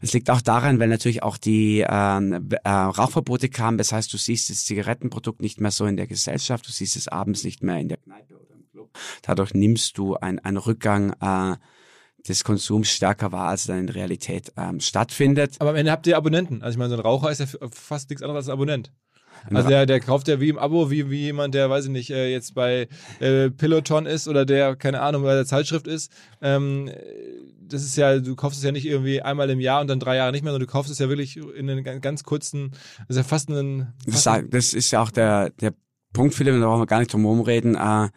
Es ja. liegt auch daran, weil natürlich auch die ähm, äh, Rauchverbote kamen. Das heißt, du siehst das Zigarettenprodukt nicht mehr so in der Gesellschaft, du siehst es abends nicht mehr in der Kneipe Dadurch nimmst du einen Rückgang äh, des Konsums stärker wahr, als dann in Realität ähm, stattfindet. Aber am Ende habt ihr Abonnenten. Also ich meine, so ein Raucher ist ja fast nichts anderes als Abonnent. Also der, der kauft ja wie im Abo, wie, wie jemand, der, weiß ich nicht, äh, jetzt bei äh, Peloton ist oder der, keine Ahnung, bei der Zeitschrift ist. Ähm, das ist ja, du kaufst es ja nicht irgendwie einmal im Jahr und dann drei Jahre nicht mehr, sondern du kaufst es ja wirklich in einen ganz kurzen, das ist ja fast ein... Fast das, das ist ja auch der, der Punkt, Philipp, da brauchen wir gar nicht drum herum reden. Äh,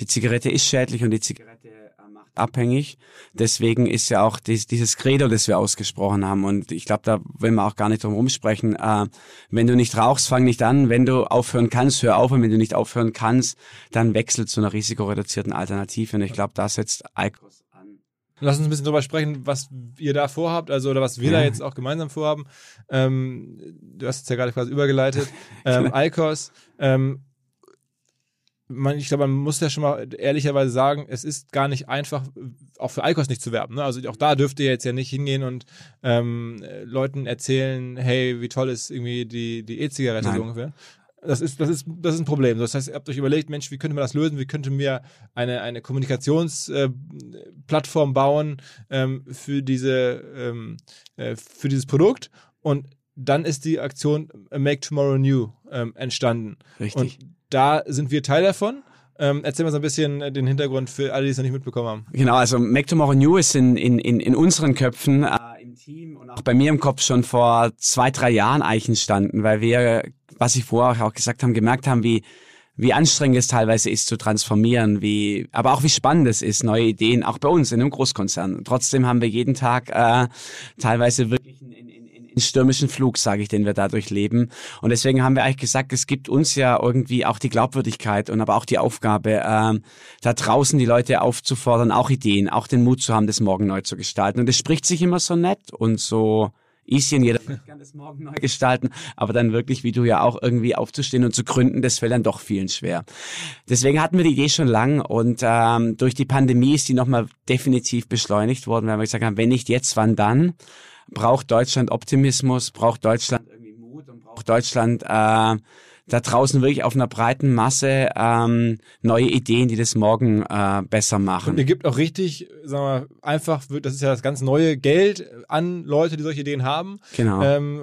die Zigarette ist schädlich und die Zigarette äh, macht abhängig. Deswegen ist ja auch dies, dieses Credo, das wir ausgesprochen haben. Und ich glaube, da wollen wir auch gar nicht drum rumsprechen. Äh, wenn du nicht rauchst, fang nicht an. Wenn du aufhören kannst, hör auf. Und wenn du nicht aufhören kannst, dann wechsel zu einer risikoreduzierten Alternative. Und ich glaube, da setzt ICOS an. Lass uns ein bisschen darüber sprechen, was ihr da vorhabt, also oder was wir ja. da jetzt auch gemeinsam vorhaben. Ähm, du hast es ja gerade quasi übergeleitet. <laughs> Ähm, ICOS. Ähm, man, ich glaube, man muss ja schon mal ehrlicherweise sagen, es ist gar nicht einfach, auch für Alkos nicht zu werben. Ne? Also auch da dürft ihr jetzt ja nicht hingehen und ähm, Leuten erzählen, hey, wie toll ist irgendwie die die E-Zigarette so ungefähr. Das ist, das, ist, das ist ein Problem. Das heißt, ihr habt euch überlegt, Mensch, wie könnte man das lösen? Wie könnte mir eine, eine Kommunikationsplattform äh, bauen ähm, für, diese, ähm, äh, für dieses Produkt? Und dann ist die Aktion Make Tomorrow New ähm, entstanden. Richtig. Und da sind wir Teil davon. Ähm, erzähl mal so ein bisschen den Hintergrund für alle, die es noch nicht mitbekommen haben. Genau, also Make Tomorrow New ist in, in, in, in unseren Köpfen, äh, im Team und auch bei mir im Kopf schon vor zwei, drei Jahren eigentlich entstanden, weil wir, was ich vorher auch gesagt haben, gemerkt haben, wie wie anstrengend es teilweise ist zu transformieren, wie, aber auch wie spannend es ist, neue Ideen, auch bei uns in einem Großkonzern. Trotzdem haben wir jeden Tag äh, teilweise wirklich in, in, stürmischen Flug, sage ich, den wir dadurch leben. Und deswegen haben wir eigentlich gesagt, es gibt uns ja irgendwie auch die Glaubwürdigkeit und aber auch die Aufgabe, äh, da draußen die Leute aufzufordern, auch Ideen, auch den Mut zu haben, das morgen neu zu gestalten. Und es spricht sich immer so nett und so easy und jeder <laughs> kann das morgen neu gestalten, aber dann wirklich, wie du ja auch irgendwie aufzustehen und zu gründen, das fällt dann doch vielen schwer. Deswegen hatten wir die Idee schon lang und ähm, durch die Pandemie ist die nochmal definitiv beschleunigt worden, weil wir gesagt haben, wenn nicht jetzt, wann dann? Braucht Deutschland Optimismus, braucht Deutschland irgendwie Mut und braucht Deutschland äh, da draußen wirklich auf einer breiten Masse ähm, neue Ideen, die das morgen äh, besser machen. Und ihr gibt auch richtig, sagen wir einfach, das ist ja das ganz neue Geld an Leute, die solche Ideen haben. Genau. Ähm,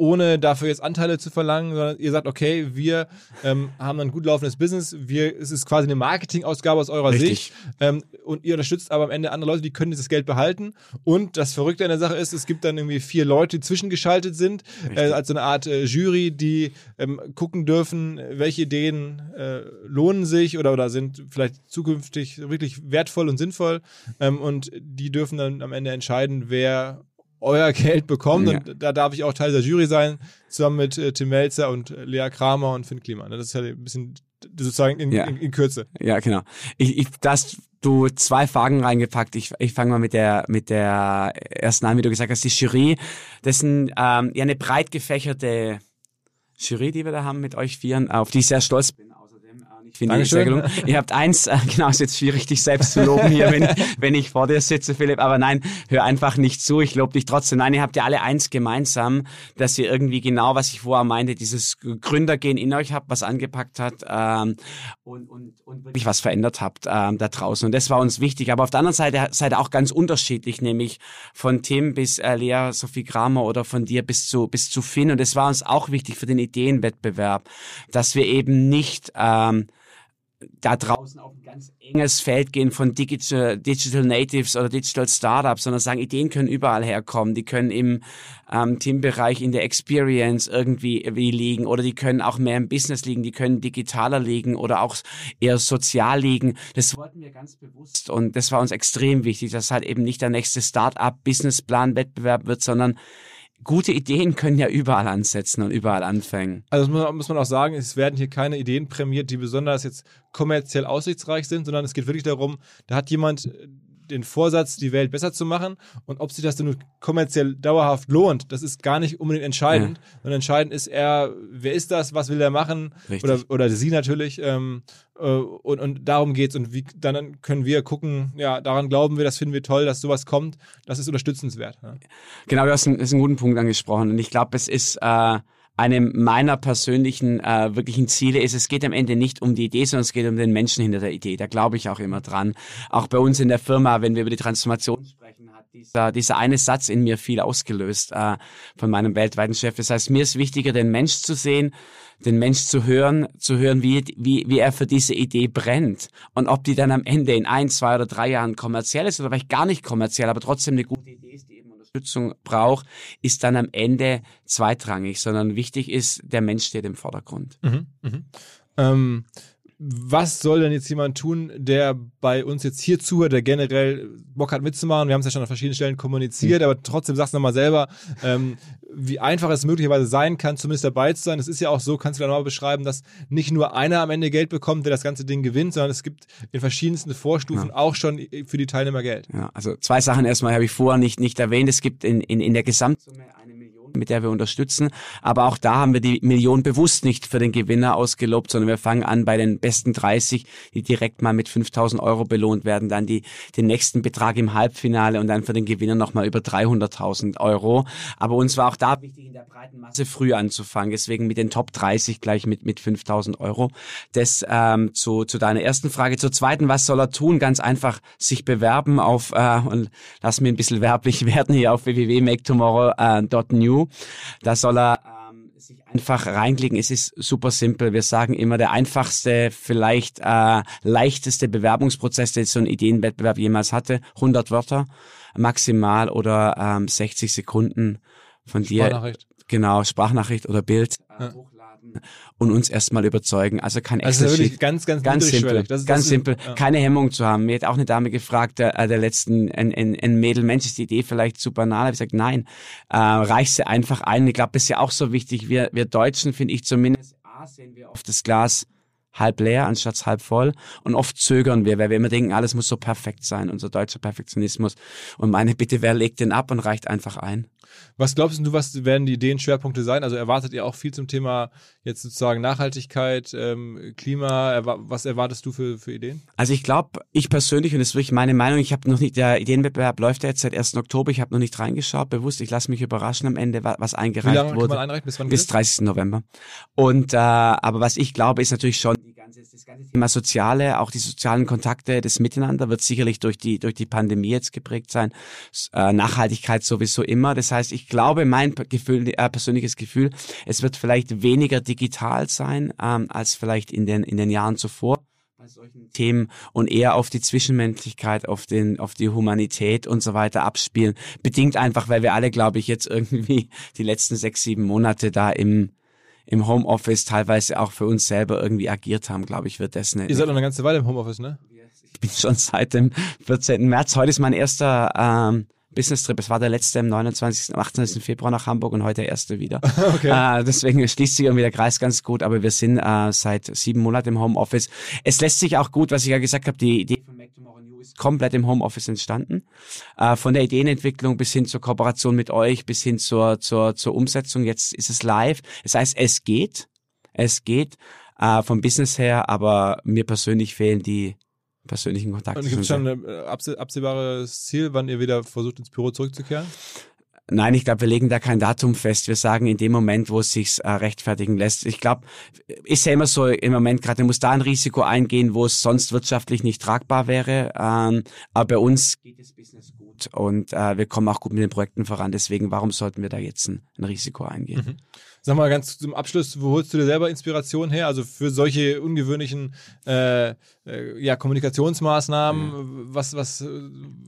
ohne dafür jetzt Anteile zu verlangen, sondern ihr sagt, okay, wir ähm, haben ein gut laufendes Business, wir, es ist quasi eine Marketingausgabe aus eurer Richtig. Sicht ähm, und ihr unterstützt aber am Ende andere Leute, die können dieses Geld behalten. Und das Verrückte an der Sache ist, es gibt dann irgendwie vier Leute, die zwischengeschaltet sind, äh, als so eine Art äh, Jury, die ähm, gucken dürfen, welche Ideen äh, lohnen sich oder, oder sind vielleicht zukünftig wirklich wertvoll und sinnvoll. Ähm, und die dürfen dann am Ende entscheiden, wer euer Geld bekommt Ja. und da darf ich auch Teil der Jury sein, zusammen mit äh, Tim Melzer und äh, Lea Kramer und Finn Kliman. Das ist ja ein bisschen sozusagen in, Ja. in, in Kürze. Ja, genau. Ich, ich, da hast du zwei Fragen reingepackt. Ich, ich fange mal mit der mit der ersten an, wie du gesagt hast, die Jury. Das ist ein, ähm, ja eine breit gefächerte Jury, die wir da haben mit euch Vieren, auf die ich sehr stolz bin. Ich finde die sehr gelungen. Ihr habt eins, äh, genau, ist jetzt schwierig, dich selbst zu loben hier, wenn, wenn ich vor dir sitze, Philipp. Aber nein, hör einfach nicht zu. Ich lobe dich trotzdem. Nein, ihr habt ja alle eins gemeinsam, dass ihr irgendwie genau, was ich vorher meinte, dieses Gründergehen in euch habt, was angepackt hat ähm, und, und, und wirklich was verändert habt ähm, da draußen. Und das war uns wichtig. Aber auf der anderen Seite seid ihr auch ganz unterschiedlich, nämlich von Tim bis äh, Lea, Sophie Kramer oder von dir bis zu, bis zu Finn. Und es war uns auch wichtig für den Ideenwettbewerb, dass wir eben nicht ähm, da draußen auf ein ganz enges Feld gehen von Digital, Digital Natives oder Digital Startups, sondern sagen, Ideen können überall herkommen. Die können im ähm, Teambereich in der Experience irgendwie wie liegen oder die können auch mehr im Business liegen, die können digitaler liegen oder auch eher sozial liegen. Das wollten wir ganz bewusst und das war uns extrem wichtig, dass halt eben nicht der nächste Startup-Businessplan-Wettbewerb wird, sondern gute Ideen können ja überall ansetzen und überall anfangen. Also muss man, muss man auch sagen, es werden hier keine Ideen prämiert, die besonders jetzt kommerziell aussichtsreich sind, sondern es geht wirklich darum, da hat jemand äh, den Vorsatz, die Welt besser zu machen. Und ob sich das denn kommerziell dauerhaft lohnt, das ist gar nicht unbedingt entscheidend, sondern entscheidend ist eher, wer ist das, was will er machen? Richtig. oder, oder sie natürlich. Ähm, äh, und, und darum geht's. Und wie, dann können wir gucken, ja, daran glauben wir, das finden wir toll, dass sowas kommt, das ist unterstützenswert. Ja. Genau, du hast einen, hast einen guten Punkt angesprochen. Und ich glaube, es ist äh, einem meiner persönlichen äh, wirklichen Ziele ist, es geht am Ende nicht um die Idee, sondern es geht um den Menschen hinter der Idee. Da glaube ich auch immer dran. Auch bei uns in der Firma, wenn wir über die Transformation sprechen, hat dieser, dieser eine Satz in mir viel ausgelöst äh, von meinem weltweiten Chef. Das heißt, mir ist wichtiger, den Mensch zu sehen, den Mensch zu hören, zu hören, wie, wie, wie er für diese Idee brennt. Und ob die dann am Ende in ein, zwei oder drei Jahren kommerziell ist oder vielleicht gar nicht kommerziell, aber trotzdem eine gute Idee ist, Unterstützung braucht, ist dann am Ende zweitrangig, sondern wichtig ist, der Mensch steht im Vordergrund. Mhm, mhm. Ähm, was soll denn jetzt jemand tun, der bei uns jetzt hier zuhört, der generell Bock hat mitzumachen? Wir haben es ja schon an verschiedenen Stellen kommuniziert, aber trotzdem sag's nochmal selber, ähm, wie einfach es möglicherweise sein kann, zumindest dabei zu sein. Es ist ja auch so, kannst du da nochmal beschreiben, dass nicht nur einer am Ende Geld bekommt, der das ganze Ding gewinnt, sondern es gibt in verschiedensten Vorstufen auch schon für die Teilnehmer Geld. Ja, also zwei Sachen erstmal habe ich vorher nicht, nicht erwähnt. Es gibt in, in, in der Gesamtsumme eine mit der wir unterstützen. Aber auch da haben wir die Million bewusst nicht für den Gewinner ausgelobt, sondern wir fangen an bei den besten 30, die direkt mal mit 5000 Euro belohnt werden, dann die, den nächsten Betrag im Halbfinale und dann für den Gewinner nochmal über 300.000 Euro. Aber uns war auch da wichtig, in der breiten Masse früh anzufangen. Deswegen mit den Top 30 gleich mit, mit 5000 Euro. Das ähm, zu, zu deiner ersten Frage. Zur zweiten, was soll er tun? Ganz einfach sich bewerben auf, äh, und lass mir ein bisschen werblich <laughs> werden hier auf www.maketomorrow.new. Da soll er ähm, sich einfach reinklicken. Es ist super simpel. Wir sagen immer, der einfachste, vielleicht äh, leichteste Bewerbungsprozess, den so ein Ideenwettbewerb jemals hatte. 100 Wörter maximal oder ähm, 60 Sekunden von dir. Sprachnachricht. Genau, Sprachnachricht oder Bild Ja. Hochladen und uns erstmal überzeugen. Also kein Also das ist Excel-Sheet. wirklich ganz, ganz, Ganz simpel. Das ist, ganz das ist, simpel. Ja. Keine Hemmung zu haben. Mir hat auch eine Dame gefragt, der, äh, der letzten, ein, ein, ein Mädel, Mensch, ist die Idee vielleicht zu banal? Hab ich gesagt, nein, äh, reich sie einfach ein. Ich glaube, das ist ja auch so wichtig. Wir, wir Deutschen, finde ich zumindest, A, sehen wir oft das Glas halb leer anstatt halb voll und oft zögern wir, weil wir immer denken, alles muss so perfekt sein, unser deutscher Perfektionismus. Und meine Bitte, wer legt den ab und reicht einfach ein? Was glaubst du, was werden die Ideenschwerpunkte sein? Also erwartet ihr auch viel zum Thema jetzt sozusagen Nachhaltigkeit, ähm, Klima? Erwa was erwartest du für, für Ideen? Also ich glaube, ich persönlich, und das ist wirklich meine Meinung, ich habe noch nicht, der Ideenwettbewerb läuft ja jetzt seit 1. Oktober, ich habe noch nicht reingeschaut, bewusst, ich lasse mich überraschen am Ende, wa- was Wie eingereicht lange kann wurde. man einreichen? Bis wann bis gilt? 30. November. Und äh, aber was ich glaube, ist natürlich schon ganze, das ganze Thema Soziale, auch die sozialen Kontakte, das Miteinander wird sicherlich durch die durch die Pandemie jetzt geprägt sein. Äh, Nachhaltigkeit sowieso immer. Das heißt, ich glaube, mein Gefühl, äh, persönliches Gefühl, es wird vielleicht weniger digital sein ähm, als vielleicht in den in den Jahren zuvor bei solchen Themen und eher auf die Zwischenmenschlichkeit, auf den, auf die Humanität und so weiter abspielen. Bedingt einfach, weil wir alle, glaube ich, jetzt irgendwie die letzten sechs, sieben Monate da im, im Homeoffice teilweise auch für uns selber irgendwie agiert haben, glaube ich, wird das eine, Ihr seid noch eine ganze Weile im Homeoffice, ne? ich bin schon seit dem 14. März. Heute ist mein erster ähm, Business Trip. Es war der letzte am 29. 28. Februar nach Hamburg und heute der erste wieder. <laughs> Okay. Äh, deswegen schließt sich irgendwie der Kreis ganz gut, aber wir sind äh, seit sieben Monaten im Homeoffice. Es lässt sich auch gut, was ich ja gesagt habe, die Idee von Make Tomorrow New ist komplett im Homeoffice entstanden. Äh, von der Ideenentwicklung bis hin zur Kooperation mit euch, bis hin zur, zur, zur Umsetzung. Jetzt ist es live. Das heißt, es geht. Es geht äh, vom Business her, aber mir persönlich fehlen die persönlichen Kontakte. Und gibt es schon ein äh, abse- absehbares Ziel, wann ihr wieder versucht, ins Büro zurückzukehren? Nein, ich glaube, wir legen da kein Datum fest. Wir sagen in dem Moment, wo es sich äh, rechtfertigen lässt. Ich glaube, ist ja immer so im Moment gerade, man muss da ein Risiko eingehen, wo es sonst wirtschaftlich nicht tragbar wäre. Ähm, aber bei uns geht das Business gut und äh, wir kommen auch gut mit den Projekten voran. Deswegen, warum sollten wir da jetzt ein, ein Risiko eingehen? Sag mal ganz zum Abschluss, wo holst du dir selber Inspiration her? Also für solche ungewöhnlichen äh, äh, ja, Kommunikationsmaßnahmen, was, was, äh,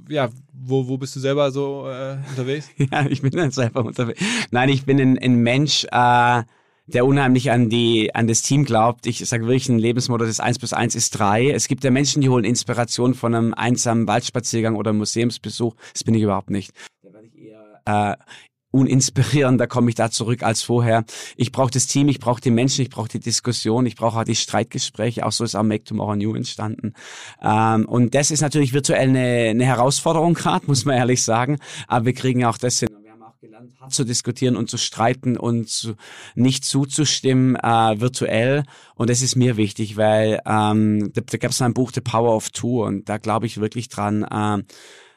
ja, wo, wo bist du selber so äh, unterwegs? <laughs> Ja, ich bin dann selber unterwegs. Nein, ich bin ein, ein Mensch, äh, der unheimlich an die an das Team glaubt. Ich sage wirklich, ein Lebensmodell des 1 plus 1 ist 3. Es gibt ja Menschen, die holen Inspiration von einem einsamen Waldspaziergang oder Museumsbesuch. Das bin ich überhaupt nicht. Da werde ich eher äh, uninspirieren, da komme ich da zurück als vorher. Ich brauche das Team, ich brauche die Menschen, ich brauche die Diskussion, ich brauche auch die Streitgespräche, auch so ist auch Make Tomorrow New entstanden. Ähm, und das ist natürlich virtuell eine, eine Herausforderung gerade, muss man ehrlich sagen, aber wir kriegen auch das hin. Gelernt, hart zu diskutieren und zu streiten und zu, nicht zuzustimmen äh, virtuell. Und das ist mir wichtig, weil ähm, da, da gab es ein Buch The Power of Two und da glaube ich wirklich dran, äh,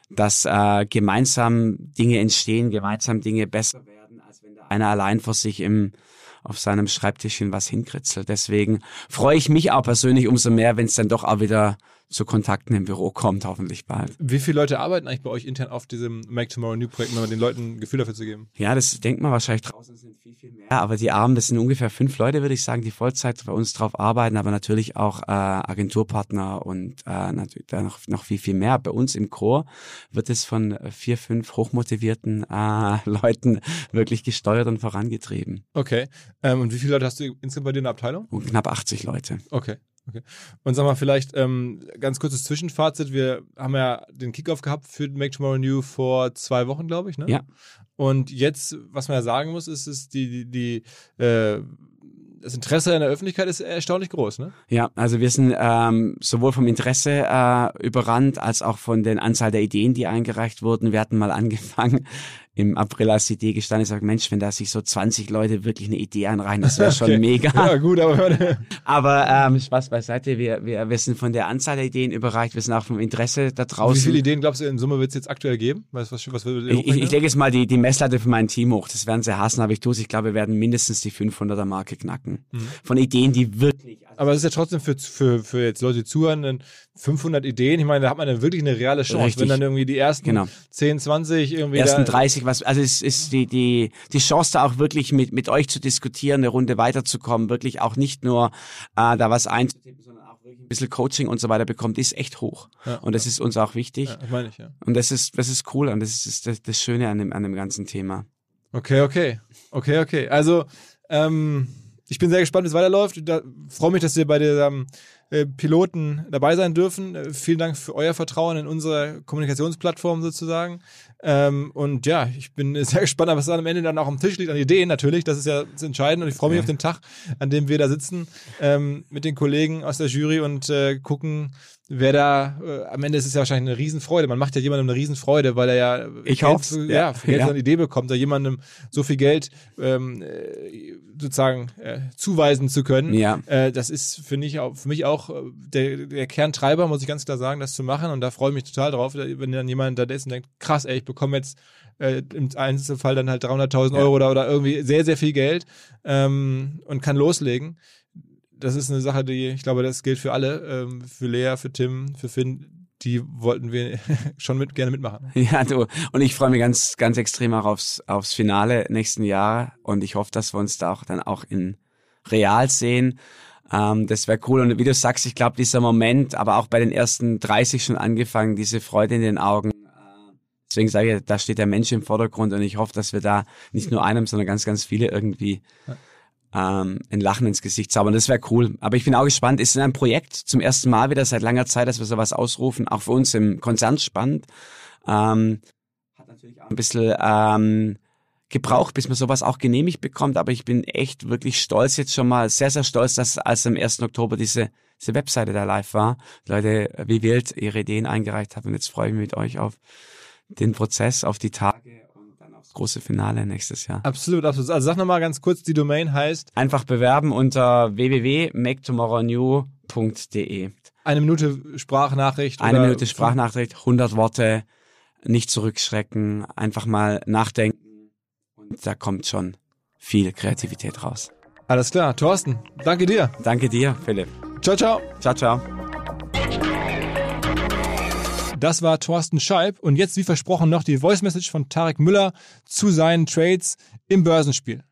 dass äh, gemeinsam Dinge entstehen, gemeinsam Dinge besser werden, als wenn da einer allein vor sich im auf seinem Schreibtischchen was hinkritzelt. Deswegen freue ich mich auch persönlich umso mehr, wenn es dann doch auch wieder zu Kontakten im Büro kommt, hoffentlich bald. Wie viele Leute arbeiten eigentlich bei euch intern auf diesem Make Tomorrow New Projekt, um den Leuten ein Gefühl dafür zu geben? Ja, das denkt man wahrscheinlich draußen sind viel, viel mehr. Aber die Armen, das sind ungefähr fünf Leute, würde ich sagen, die Vollzeit bei uns drauf arbeiten, aber natürlich auch äh, Agenturpartner und äh, natürlich da noch, noch viel, viel mehr. Bei uns im Chor wird es von vier, fünf hochmotivierten äh, <laughs> Leuten wirklich gesteuert und vorangetrieben. Okay. Ähm, und wie viele Leute hast du insgesamt bei dir in der Abteilung? Und knapp 80 Leute. Okay. Okay. Und sag mal, vielleicht ähm, ganz kurzes Zwischenfazit. Wir haben ja den Kickoff gehabt für Make Tomorrow New vor zwei Wochen, glaube ich, ne? Ja. Und jetzt, was man ja sagen muss, ist, ist die, die, die äh, das Interesse in der Öffentlichkeit ist erstaunlich groß, ne? Ja, also wir sind ähm, sowohl vom Interesse äh, überrannt als auch von der Anzahl der Ideen, die eingereicht wurden. Wir hatten mal angefangen im April, als die Idee gestanden ist, sagt, Mensch, wenn da sich so 20 Leute wirklich eine Idee einreichen, das wäre <laughs> schon Okay. mega. Ja, gut, aber Aber ähm, Spaß beiseite, wir, wir, wir sind von der Anzahl der Ideen überreicht, wir sind auch vom Interesse da wie draußen. viele Ideen glaubst du in Summe wird es jetzt aktuell geben? Was, was, was würdet ihr ich, ich, ich lege jetzt mal die, die Messlatte für mein Team hoch. Das werden sie hassen, aber ich tue es. Ich glaube, wir werden mindestens die 500er Marke knacken. Mhm. Von Ideen, die wirklich aber es ist ja trotzdem für, für, für jetzt Leute, die zuhören, dann 500 Ideen. Ich meine, da hat man dann wirklich eine reale Chance, Richtig. wenn dann irgendwie die ersten Genau. 10, 20 irgendwie ersten da, 30, was, also es ist die, die, die Chance da auch wirklich mit, mit euch zu diskutieren, eine Runde weiterzukommen, wirklich auch nicht nur äh, da was einzutippen, sondern auch wirklich ein bisschen Coaching und so weiter bekommt, ist echt hoch. Ja. Und das ist uns auch wichtig. Ja, das meine ich, ja. Und das ist, das ist cool und das ist das, das Schöne an dem, an dem ganzen Thema. Okay, okay. Okay, okay. Also, ähm, ich bin sehr gespannt, wie es weiterläuft. Da freue mich, dass wir bei diesem äh, Piloten dabei sein dürfen. Äh, vielen Dank für euer Vertrauen in unsere Kommunikationsplattform sozusagen. Ähm, und ja, ich bin <laughs> sehr gespannt, was am Ende dann auch am Tisch liegt an Ideen natürlich. Das ist ja das Entscheidende. Und ich freue mich Ja. auf den Tag, an dem wir da sitzen ähm, mit den Kollegen aus der Jury und äh, gucken, wer da, äh, am Ende ist es ja wahrscheinlich eine Riesenfreude. Man macht ja jemandem eine Riesenfreude, weil er ja Ich Geld, hoff's. ja, Ja. für Geld Ja. so eine Idee bekommt, da jemandem so viel Geld ähm, äh, sozusagen äh, zuweisen zu können. Ja. Äh, das ist für mich auch, für mich auch äh, der, der Kerntreiber, muss ich ganz klar sagen, das zu machen. Und da freue ich mich total drauf, wenn dann jemand da ist und denkt, krass, ey, ich bekomme jetzt äh, im Einzelfall dann halt 300.000 Ja. Euro oder, oder irgendwie sehr, sehr viel Geld ähm, und kann loslegen. Das ist eine Sache, die, ich glaube, das gilt für alle, ähm, für Lea, für Tim, für Finn, die wollten wir <laughs> schon mit, gerne mitmachen. <laughs> Ja, du. Und ich freue mich ganz, ganz extrem auch aufs, aufs Finale nächsten Jahr. Und ich hoffe, dass wir uns da auch dann auch in real sehen. Ähm, das wäre cool. Und wie du sagst, ich glaube, dieser Moment, aber auch bei den ersten 30 schon angefangen, diese Freude in den Augen. äh, Deswegen sage ich, da steht der Mensch im Vordergrund und ich hoffe, dass wir da nicht nur einem, sondern ganz, ganz viele irgendwie ähm, ein Lachen ins Gesicht zaubern. Das wäre cool. Aber ich bin auch gespannt. Es ist ein Projekt zum ersten Mal wieder seit langer Zeit, dass wir sowas ausrufen. Auch für uns im Konzern spannend. Ähm, hat natürlich auch ein bisschen ähm, gebraucht, bis man sowas auch genehmigt bekommt. Aber ich bin echt wirklich stolz jetzt schon mal, sehr, sehr stolz, dass als am 1. Oktober diese, diese Webseite da live war, Leute wie wild ihre Ideen eingereicht haben. Und jetzt freue ich mich mit euch auf den Prozess, auf die Tage große Finale nächstes Jahr. Absolut, absolut. Also sag nochmal ganz kurz, die Domain heißt? Einfach bewerben unter www.maketomorrownew.de. Eine Minute Sprachnachricht. Eine Minute Sprachnachricht, 100 Worte, nicht zurückschrecken, einfach mal nachdenken da kommt schon viel Kreativität raus. Alles klar, Thorsten, danke dir. Danke dir, Philipp. Ciao, ciao. Ciao, ciao. Das war Thorsten Scheib und jetzt wie versprochen noch die Voice Message von Tarek Müller zu seinen Trades im Börsenspiel.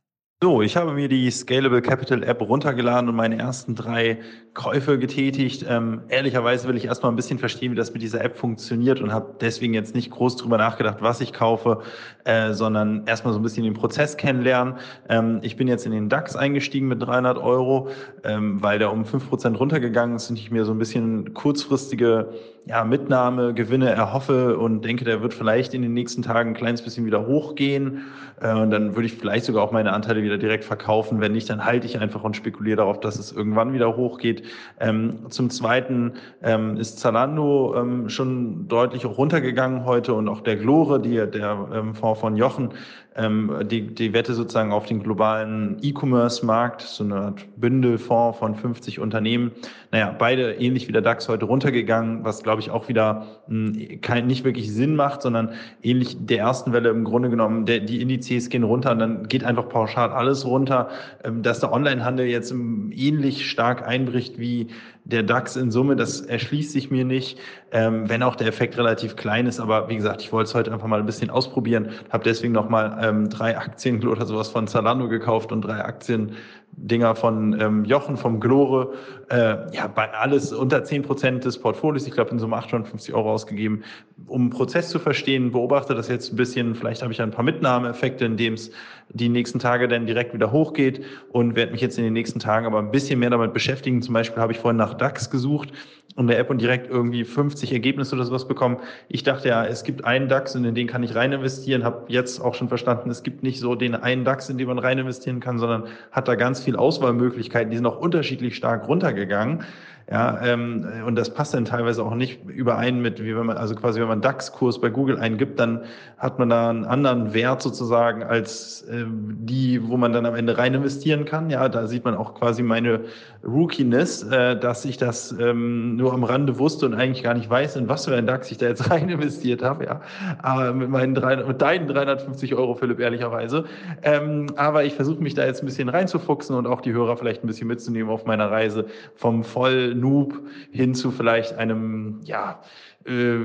So, ich habe mir die Scalable Capital App runtergeladen und meine ersten drei Käufe getätigt. Ähm, ehrlicherweise will ich erstmal ein bisschen verstehen, wie das mit dieser App funktioniert und habe deswegen jetzt nicht groß drüber nachgedacht, was ich kaufe, äh, sondern erstmal so ein bisschen den Prozess kennenlernen. Ähm, ich bin jetzt in den DAX eingestiegen mit 300 Euro, ähm, weil der um fünf Prozent runtergegangen ist und ich mir so ein bisschen kurzfristige ja, Mitnahme, Gewinne erhoffe und denke, der wird vielleicht in den nächsten Tagen ein kleines bisschen wieder hochgehen. Äh, und dann würde ich vielleicht sogar auch meine Anteile wieder direkt verkaufen. Wenn nicht, dann halte ich einfach und spekuliere darauf, dass es irgendwann wieder hochgeht. Ähm, zum Zweiten ähm, ist Zalando ähm, schon deutlich auch runtergegangen heute und auch der Glore, die, der ähm, Fonds von Jochen, ähm, die, die Wette sozusagen auf den globalen E-Commerce-Markt, so eine Art Bündelfonds von 50 Unternehmen. Naja, beide ähnlich wie der DAX heute runtergegangen, was glaube ich auch wieder mh, hm, kein, nicht wirklich Sinn macht, sondern ähnlich der ersten Welle im Grunde genommen, der, die Indizes gehen runter und dann geht einfach pauschal alles runter. Ähm, dass der Onlinehandel jetzt ähnlich stark einbricht wie der DAX in Summe, das erschließt sich mir nicht, ähm, wenn auch der Effekt relativ klein ist. Aber wie gesagt, ich wollte es heute einfach mal ein bisschen ausprobieren, habe deswegen nochmal ähm, drei Aktien oder sowas von Zalando gekauft und drei Aktien Dinger von ähm, Jochen vom Glore, äh, ja, bei alles unter zehn Prozent des Portfolios, ich glaube in Summe 850 Euro ausgegeben, um Prozess zu verstehen, beobachte das jetzt ein bisschen, vielleicht habe ich ein paar Mitnahmeeffekte, indem es die nächsten Tage dann direkt wieder hochgeht. Und werde mich jetzt in den nächsten Tagen aber ein bisschen mehr damit beschäftigen. Zum Beispiel habe ich vorhin nach DAX gesucht in der App und direkt irgendwie 50 Ergebnisse oder sowas bekommen. Ich dachte ja, es gibt einen DAX und in den kann ich rein investieren, habe jetzt auch schon verstanden, es gibt nicht so den einen DAX, in den man rein investieren kann, sondern hat da ganz viel Auswahlmöglichkeiten, die sind auch unterschiedlich stark runtergegangen. Ja, ähm, und das passt dann teilweise auch nicht überein mit, wie wenn man, also quasi, wenn man DAX-Kurs bei Google eingibt, dann hat man da einen anderen Wert sozusagen als ähm, die, wo man dann am Ende rein investieren kann. Ja, da sieht man auch quasi meine Rookiness, äh, dass ich das ähm, nur am Rande wusste und eigentlich gar nicht weiß, in was für ein DAX ich da jetzt <laughs> rein investiert habe. Ja, aber mit meinen drei, mit deinen 350 Euro, Philipp, ehrlicherweise. Ähm, aber ich versuche mich da jetzt ein bisschen reinzufuchsen und auch die Hörer vielleicht ein bisschen mitzunehmen auf meiner Reise vom voll Noob hin zu vielleicht einem, ja, äh,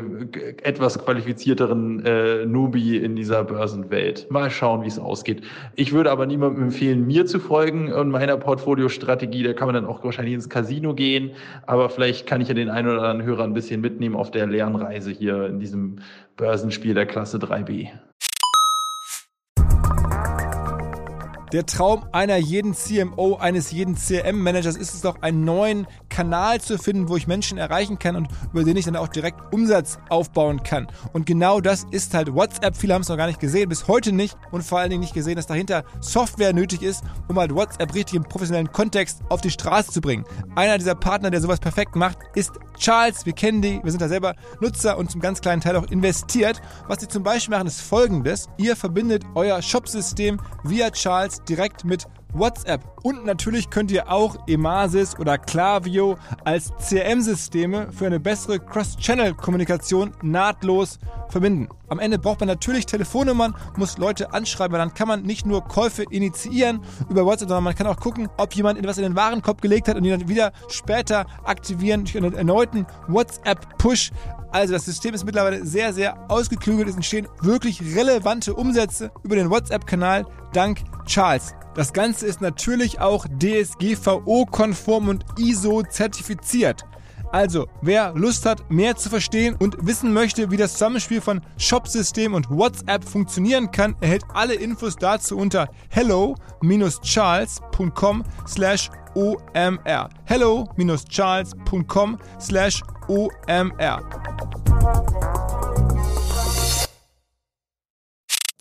etwas qualifizierteren äh, Newbie in dieser Börsenwelt. Mal schauen, wie es ausgeht. Ich würde aber niemandem empfehlen, mir zu folgen und meiner Portfoliostrategie. Da kann man dann auch wahrscheinlich ins Casino gehen. Aber vielleicht kann ich ja den einen oder anderen Hörer ein bisschen mitnehmen auf der Lernreise hier in diesem Börsenspiel der Klasse 3b. Der Traum einer jeden CMO, eines jeden CRM-Managers ist es doch, einen neuen Kanal zu finden, wo ich Menschen erreichen kann und über den ich dann auch direkt Umsatz aufbauen kann. Und genau das ist halt WhatsApp. Viele haben es noch gar nicht gesehen, bis heute nicht und vor allen Dingen nicht gesehen, dass dahinter Software nötig ist, um halt WhatsApp richtig im professionellen Kontext auf die Straße zu bringen. Einer dieser Partner, der sowas perfekt macht, ist Charles. Wir kennen die, wir sind da selber Nutzer und zum ganz kleinen Teil auch investiert. Was sie zum Beispiel machen, ist folgendes. Ihr verbindet euer Shopsystem via Charles direkt mit WhatsApp. Und natürlich könnt ihr auch Emasis oder Klaviyo als CRM-Systeme für eine bessere Cross-Channel-Kommunikation nahtlos verbinden. Am Ende braucht man natürlich Telefonnummern, muss Leute anschreiben, weil dann kann man nicht nur Käufe initiieren über WhatsApp, sondern man kann auch gucken, ob jemand etwas in den Warenkorb gelegt hat und ihn dann wieder später aktivieren durch einen erneuten WhatsApp-Push. Also das System ist mittlerweile sehr, sehr ausgeklügelt. Es entstehen wirklich relevante Umsätze über den WhatsApp-Kanal dank Charles. Das Ganze ist natürlich auch DSGVO-konform und ISO-zertifiziert. Also, wer Lust hat, mehr zu verstehen und wissen möchte, wie das Zusammenspiel von Shopsystem und WhatsApp funktionieren kann, erhält alle Infos dazu unter hello-charles.com slash omr. hello-charles.com slash omr.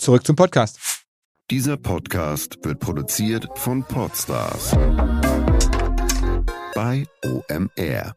zurück zum Podcast. Dieser Podcast wird produziert von Podstars bei OMR.